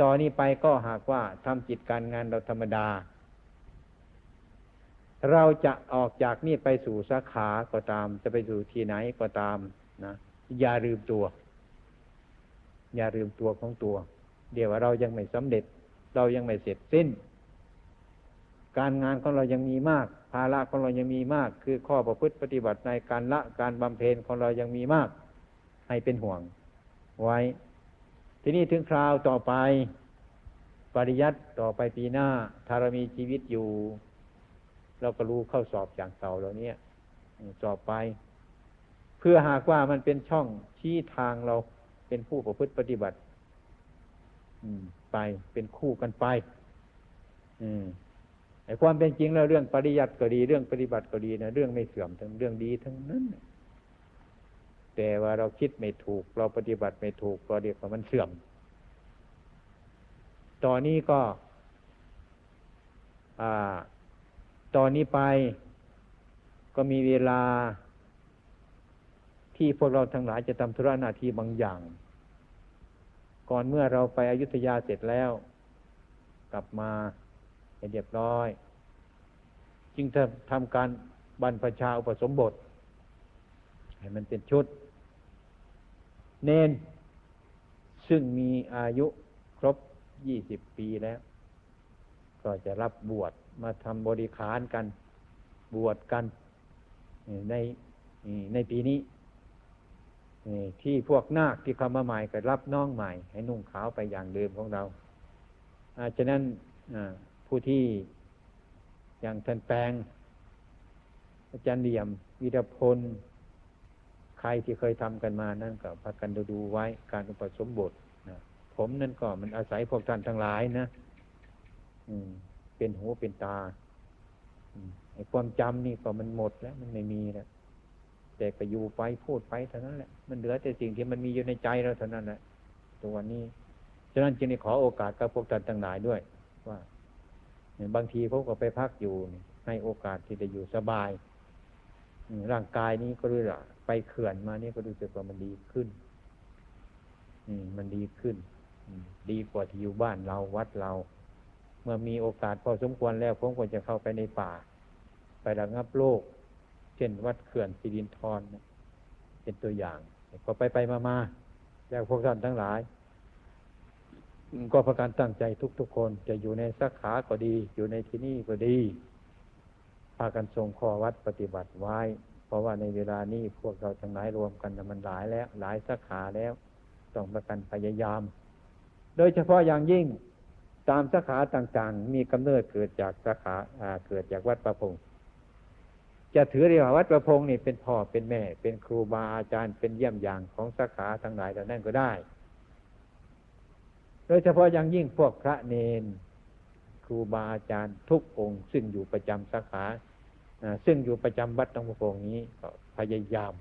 ต่อนนี้ไปก็หากว่าทำจิตการงานเราธรรมดา เราจะออกจากนี่ไปสู่สาขาก็ตาม จะไปสู่ที่ไหนก็ตามนะอย่าลืมตัว อย่าลืมตัวของตัว เดี๋ยวว่าเรายังไม่สำเร็จ เรายังไม่เสร็จสิ้น การงานของเรายังมีมาก ภาระของเรายังมีมาก คือข้อประพฤติปฏิบัติในการละการบำเพ็ญของเรายังมีมาก ให้เป็นห่วง ไว้ ทีนี้ถึงคราวต่อไป ปริยัติต่อไปปีหน้าถ้าเรามีชีวิตอยู่ เราก็รู้เข้าสอบอย่างเก่าเหล่านี้สอบไป เพื่อหากว่ามันเป็นช่องชี้ทางเราเป็นผู้ประพฤติปฏิบัติไปเป็นคู่กันไปไอ้ความเป็นจริงแล้วเรื่องปริยัติก็ดี เรื่องปฏิบัติก็ดีนะเรื่องไม่เสื่อมทั้งเรื่องดีทั้งนั้น แต่ว่าเราคิดไม่ถูก เราปฏิบัติไม่ถูกก็เรียกว่ามันเสื่อมตอนนี้ก็ตอนนี้ไปก็มีเวลาที่พวกเราทั้งหลายจะทำธุระหน้าที่บางอย่าง ก่อนเมื่อเราไปอยุธยาเสร็จแล้ว กลับมาให้เรียบร้อย จึงทำทำการบรรพชาอุปสมบท ให้มันเป็นชุด เนนซึ่งมีอายุครบยี่สิบปีแล้ว ก็จะรับบวชมาทำบริขารกัน บวชกันในในปีนี้ที่พวกนาคที่เข้ามาใหม่ก็รับน้องใหม่ ให้นุ่งขาวไปอย่างเดิมของเราอาฉะนั้นผู้ที่อย่างท่านแปลงอาจารย์เดี่ยมวิรพล ครที่เคยทำกันมานั่นก็พักกันดูดูไว้การอุปสมบทนะผมนั่นก็มันอาศัยพวกท่านทั้งหลายนะอืม เป็นหูเป็นตาไอ้ความจำนี่ก็มันหมดแล้ว มันไม่มีแล้วแต่ก็อยู่ไปพูดไปเท่านั้นแหละมันเหลือแต่สิ่งที่มันมีอยู่ในใจเราเท่านั้นแหละตัววันนี้ฉะนั้นจึงได้ขอโอกาสกับพวกท่านต่างหลายด้วย ว่าบางทีเขาก็ไปพักอยู่ให้โอกาสที่จะอยู่สบายร่างกายนี้ก็รู้ละ ไปเขื่อนมานี่ก็รู้สึกว่ามันดีขึ้นมันดีขึ้น ดีกว่าที่อยู่บ้านเราวัดเรา เมื่อมีโอกาสพอสมควรแล้วผมก็จะเข้าไปในป่า ไประงับโลกเช่นวัดเขื่อนสิรินทรเป็นตัวอย่างก็ไปไปมามาจากพวกท่านทั้งหลาย ก็ประการตั้งใจทุกๆคน จะอยู่ในสักขาก็ดี อยู่ในที่นี่ก็ดีพากันทรงข้อวัดปฏิบัติไว้ ราะว่าในเวลานี้พวกเราทั้งหลายรวมกันมันหลายแล้ว หลายสักขาแล้วต้องประกันพยายาม โดยเฉพาะอย่างยิ่งตามสาขาต่างๆ มีกำเนิดเกิดจากสาขาเกิดจากวัดประพงศ์จะถือเรียกว่าวัดประพงศ์นี่เป็นพ่อเป็นแม่ เป็นครูบาอาจารย์เป็นเยี่ยมอย่างของสาขาทั้งหลายเหล่นั้นก็ได้ โดยเฉพาะอย่างยิ่งพวกพระเนน ครูบาอาจารย์ทุกองค์ซึ่งอยู่ประจำสาขา ซึ่งอยู่ประจำวัดตงประพงนี้ก็พยายาม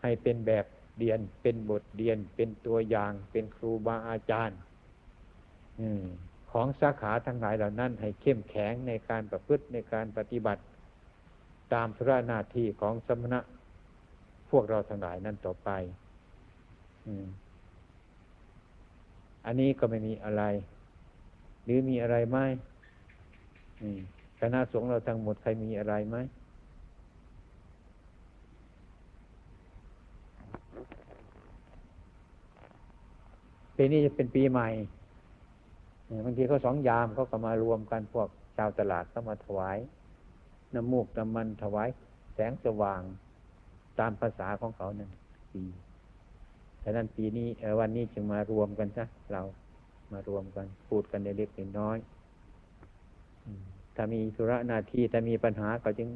ให้เป็นแบบเรียนเป็นบทเรียนเป็นตัวอย่างเป็นครูบาอาจารย์ของสาขาทั้งหลายเหล่านั้น ให้เข้มแข็งในการประพฤติในการปฏิบัติ ตามธุระหน้าที่ของสมณะพวกเราทั้งหลายนั่นต่อไปอันนี้ก็ไม่มีอะไร หรือมีอะไรไหม คณะสงฆ์เราทั้งหมดใครมีอะไรไหมปีนี้จะเป็นปีใหม่บางทีเขาสองยามเขาก็มารวมกันพวกชาวตลาดก็มาถวาย น้ำมูกน้ำมันถวาย แสงสว่างตามภาษาของเขาหนึ่งปีฉะนั้นปีนี้วันนี้จึงมารวมกันซะเรามารวมกันพูดกันในเล็กน้อย อื ถ้ามีธุระหน้าที่ถ้ามีปัญหาก็จึง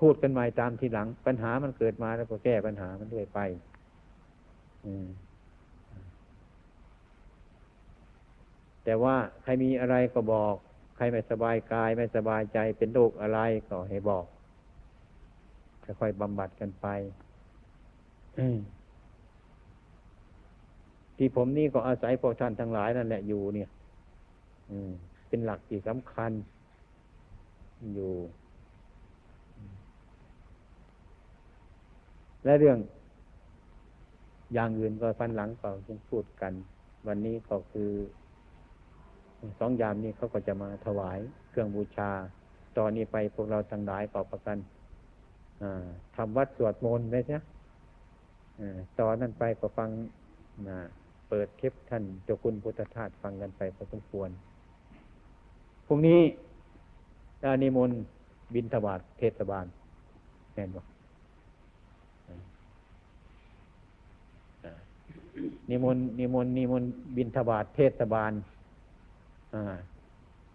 พูดกันใหม่ตามทีหลัง ปัญหามันเกิดมาแล้วก็แก้ปัญหามันด้วยไปแต่ว่าใครมีอะไรก็บอก ใครไม่สบายกาย ไม่สบายใจเป็นโรคอะไรก็ให้บอกค่อยๆบำบัดกันไปที่ผมนี่ก็อาศัยพวกท่านทั้งหลายนั่นแหละอยู่เนี่ย เป็นหลักที่สำคัญ อยู่ และเรื่อง อย่างอื่นก็ฟันหลังก็ยังพูดกัน วันนี้ก็คือสองยามนี้เขาก็จะมาถวายเครื่องบูชา ตอนนี้ไปพวกเราทั้งหลายก็ประกันทำวัดสวดมนต์ไหมใช่ตอนนั้นไปก็ฟังเปิดเทปท่านเจ้าคุณพุทธทาสฟังกันไปพอสมควร พรุ่งนี้ดานิมนต์บินทบาทเทศบาลแน่นบ่นิมนต์นิมนต์นิมนต์บินทบาทเทศบาล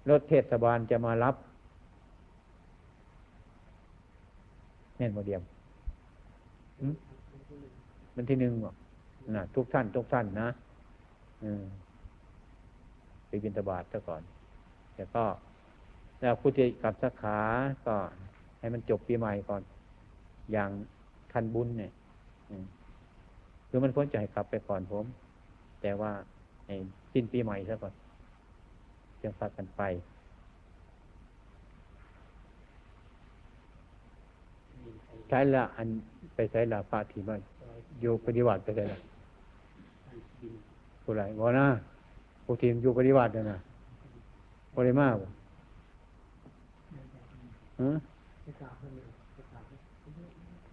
รถเทศบาลจะมารับเน่นโมเดียมมันที่หนึ่งนะทุกท่าน ทุกท่านนะไปบินตบาทซะก่อน แต่ก็แล้วผู้ที่กลับสาขาก็ให้มันจบปีใหม่ก่อน อย่างทันบุญเนี่ยคือมันพ้นใจกลับไปก่อนผม แต่ว่าให้สิ้นปีใหม่ซะก่อนจึงพากันไปใช้ละอันไปใช้ละพระที่มันอยู่ปฏิบัติไปใช้ละผู้ไรบอกนะผู้ทีมอยู่ปฏิบัตินะ บริมากฮะ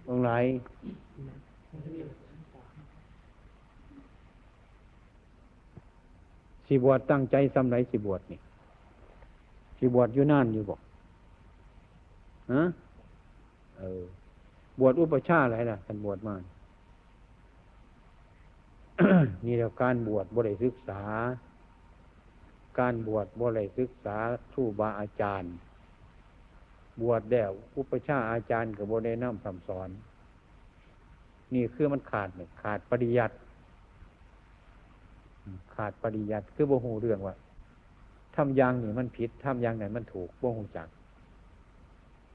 องไรสิบวชตั้งใจสำไรสิบวชนี่สิบวชอยู่นานอยู่บอกฮะเออบวชอุปชาอะไรล่ะท่านบวชมานี่แล้วการบวชบริศึกษา การบวชบริศึกษาครูบาอาจารย์ บวชแล้วอุปชาอาจารย์กับบริน้ำคำสอน นี่คือมันขาดเนี่ยขาดปริยัติขาดปริยัติคือโบหูเรื่องว่าทำอย่างนี่มันผิดทำอย่างไหนมันถูกโบหูจัก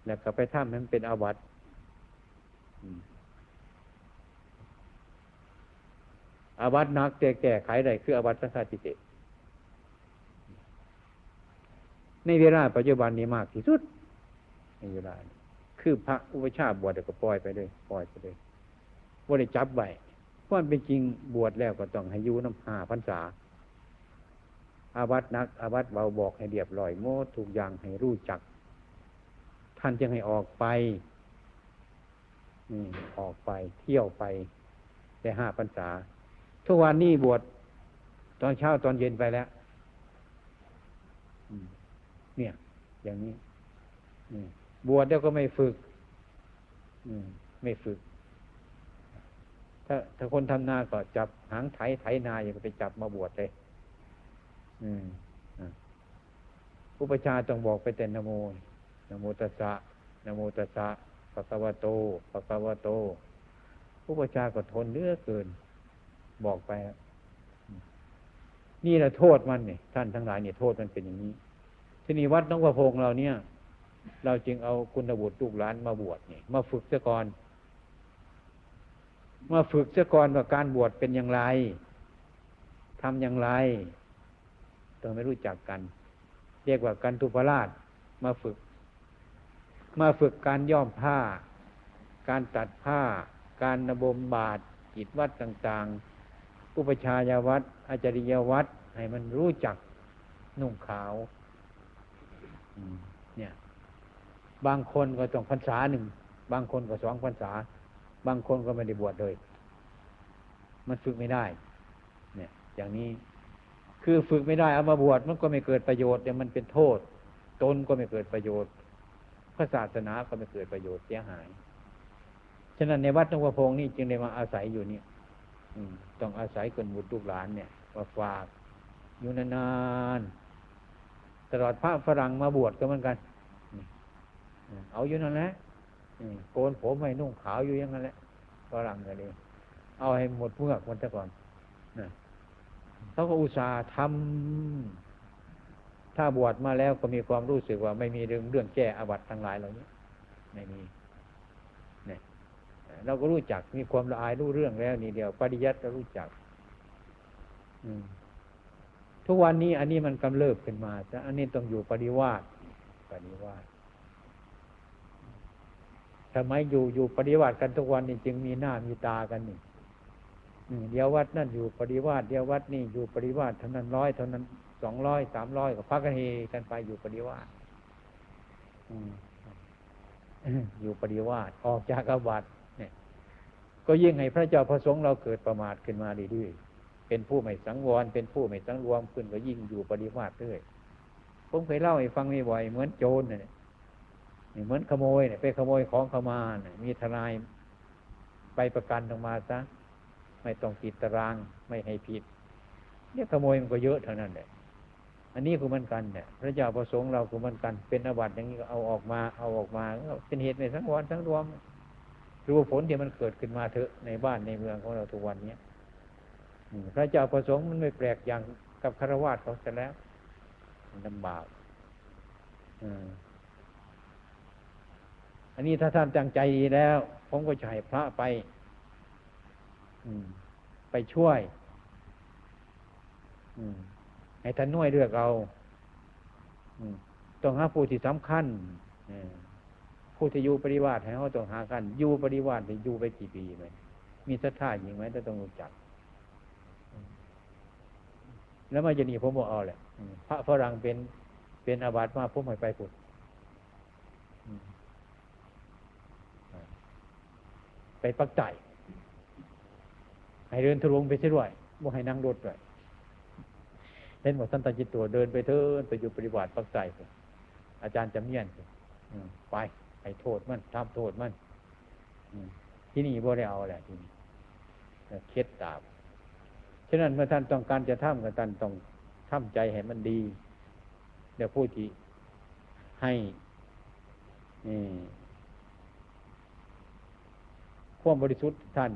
แล้วก็ไปทำนั้นเป็นอาวัตอาวัตนักแก่แก้ไขได้คืออาวัตสังฆาติเต ในเวลาปัจจุบันนี้มากที่สุดในเวลาคือพระอุปชาบวชก็ปล่อยไปเลยปล่อยไปเลยว่าได้จับไว้เพราะเป็นจริงบวชแล้วก็ต้องให้ยูน้ำหาพรรษา อาวัตนัก อาวัตเบาบอกให้เรียบร้อยโมดถูกอย่างให้รู้จัก ท่านจึงให้ออกไปออกไปเที่ยวไปได้ห้าพรรษา ทุกวันนี้บวชตอนเช้าตอนเย็นไปแล้ว เนี่ย อย่างนี้บวชแล้วก็ไม่ฝึกไม่ฝึก ถ้าถ้าคนทำนาก็จับหางไถไถนาอย่างไปจับมาบวชเลยผู้ประชาต้องบอกไปแต่นโมนโมตัสสะนโมตัสสะปะกวะโตปะกวะโตผู้ประชาก็ทนเนื้อเกิน บอกไป นี่แหละโทษมันเนี่ยท่านทั้งหลายเนี่ยโทษมันเป็นอย่างนี้ ที่นี่วัดน้องประพงเราเนี่ย เราจึงเอาคุณบุตรลูกหลานมาบวชนี่มาฝึกซะก่อน มาฝึกซะก่อนว่าการบวชเป็นอย่างไรทำอย่างไรต้องไม่รู้จักกัน เรียกว่าการทุพราชมาฝึก มาฝึกการย่อมผ้า การตัดผ้า การนบมบาทกิจวัดต่างๆ อุปชายวัดอาจริยวัดให้มันรู้จักนุ่งขาว เนี่ย บางคนก็ต้องพรรษาหนึ่ง บางคนก็สองพรรษา บางคนก็ไม่ได้บวชเลย มันฝึกไม่ได้ เนี่ย อย่างนี้ คือฝึกไม่ได้เอามาบวชมันก็ไม่เกิดประโยชน์เดี๋ยมันเป็นโทษ ตนก็ไม่เกิดประโยชน์พระศาสนาก็ไม่เกิดประโยชน์เสียหาย ฉะนั้นในวัดหลวพ่อพงนี่จึงได้มาอาศัยอยู่เนี่ยต้องอาศัยคนบุตรลูกหลานเนี่ยมาฝากอยู่นานๆ ตลอดพระฝรั่งมาบวชก็เหมือนกัน เอาอยู่นั่นแหละโกนผมให้นุ่งขาวอยู่อย่างนั้นแหละฝรั่งก็ดีเอาให้หมดเมือกมันซะก่อนเขาก็อุตส่าห์ทำถ้าบวชมาแล้วก็มีความรู้สึกว่าไม่มีเรื่องเรื่องแก้อาบัติทั้งหลายเหล่านี้ไม่มีเนี่ยเราก็รู้จักมีความละอายรู้เรื่องแล้วนี่เดียว ปริยัติเรารู้จัก อืม ทุกวันนี้อันนี้มันกำเริบขึ้นมาแต่อันนี้ต้องอยู่ปริวาสปริวาสทำไมอยู่อยู่ปริวาสกันทุกวันนี้จึงมีหน้ามีตากันนี่เดี๋ยววัดนั่นอยู่ปริวาสเดี๋ยววัดนี่อยู่ปริวาสเท่านั้นร้อยเท่านั้นสองร้อยสามร้อยก็พักกันเฮกันไปอยู่ปริวาสอืมอยู่ปริวาสออกจากอาบัตเนี่ย ก็ยิ่งให้พระเจ้าประสงค์เราเกิดประมาทขึ้นมาเรื่อยๆ เป็นผู้ไม่สังวร เป็นผู้ไม่สังรวมขึ้นก็ยิ่งอยู่ปริวาสเรื่อยผมเคยเล่าให้ฟังบ่อยเหมือนโจรเนี่ยเหมือนขโมยเนี่ยไปขโมยของเขามาเนี่ยมีทนายไปประกันออกมาซะไม่ต้องติดตารางไม่ให้ผิดเนี่ยขโมยมันก็เยอะเท่านั้นแหละอันนี้คือมันกันเนี่ยพระเจ้าประสงค์เราคือมันกัน เป็นอาบัติอย่างนี้ก็เอาออกมาเอาออกมาเป็นเหตุในสังวรทั้งรวมรู้ผลที่มันเกิดขึ้นมาเถอะในบ้านในเมืองของเราทุกวันเนี้ย พระเจ้าประสงค์มันไม่แปลกอย่างกับคารวะเขาเสร็จแล้วลำบากอันนี้ถ้าท่านตั้งใจดีแล้ว ผมก็จะให้พระไปไปช่วยให้ท่านน่วยเลือกเอาต้องหาผู้ที่สำคัญผู้ที่อยู่ปริวาสให้เขาต้องหากันอยู่ปริวาสอยู่ไปกี่ปีไหมมีศรัทธาอย่างไหมต้องรู้จัก แล้วมาจะหนีผมบอกเอาแหละอืมพระฝรั่งเป็นเป็นอาบัติมาผมให้ไปพุดอืมไปปักใจให้เดินทะลวงไปเสียด้วยบ่ให้นั่งรถด้วยเห็นหมดท่านตาจิตตัวเดินไปเถินไปอยู่ปฏิบัติปักใจผมอาจารย์จำเนียนผมอืมไปให้โทษมันทำโทษมันอืมที่นี่บ่ได้เอาแหละที่นี่เคล็ดตาม ฉะนั้นเมื่อท่านต้องการจะทำกับท่านต้องทำใจให้มันดี เดี๋ยวพูดที่ให้ความบริสุทธิ์ท่าน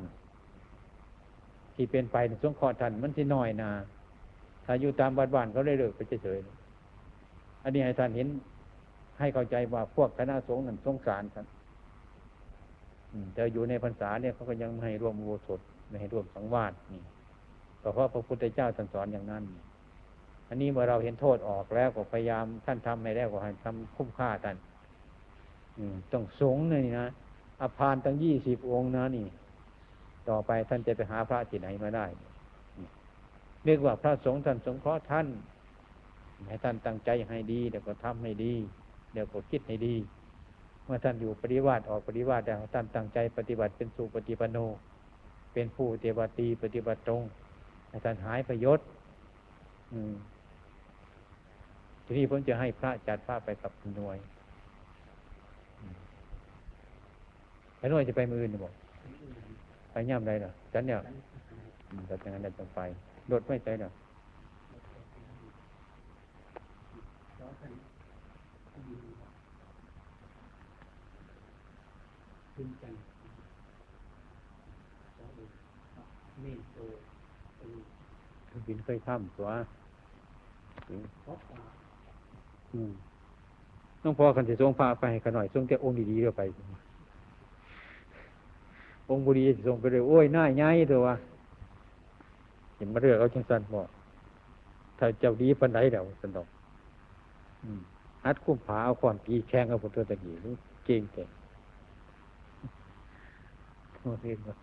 ที่เป็นไปในสงเคราะห์ท่านมันที่น้อยนาถ้าอยู่ตามบ้านบ้านเขาได้เลิกไปเฉยๆอันนี้ให้ท่านเห็นให้เข้าใจว่าพวกคณะสงฆ์นั้นสงสารกันแต่อยู่ในพรรษาเนี่ยเขาก็ยังไม่ให้ร่วมอุโบสถไม่ให้ร่วมสังวาสนี่ ก็เพราะพระพุทธเจ้าท่านสอนอย่างนั้น อันนี้เมื่อเราเห็นโทษออกแล้วก็พยายามท่านทำให้แล้ก็ให้ทำคุ้มค่าท่านอืต้องสงฆ์นี่นะอภานตั้งยี่สิบองค์นะนี่ ต่อไปท่านจะไปหาพระที่ไหนมาได้เรียกว่าพระสงฆ์ท่านสงเคราะห์ท่านให้ท่านตั้งใจให้ดีเดี๋ยวก็ทำให้ดีเดี๋ยวก็คิดให้ดี เมื่อท่านอยู่ปฏิวัติออกปฏิวัติแล้วท่านตั้งใจปฏิบัติเป็นสุปฏิปันโน เป็นผู้เทวตีปฏิบัติตรง ให้ท่านหายประโยชน์ทีนี้ผมจะให้พระจัดพระไปกับหน่วยไอ้หน่วยจะไปมืออื่นบอกไปย่ำไรเหรอฉันเนี่ยอืมแต่อย่างนั้นต้องไปรถไม่ใจเหรอขึ้นกันเมนโตเป็น บินเคยทำตัวเพราะว่าอืมต้องพอกันจะส่งพระไปให้กันหน่อยส่งแต่องค์ดีๆเดียวไป องค์บุรีจะส่งไปเลยโอ้ยน่ายง่ายเถอะวะเห็นมาเรื่องเอาจังสันบอกถ้าเจ้าดีปันไดเดี๋ยวสันดอกอืมฮัดคุ้มผาเอาความปีแข่งกับพุทธตะกี้เก่งเก่งโอ้เรียนว่า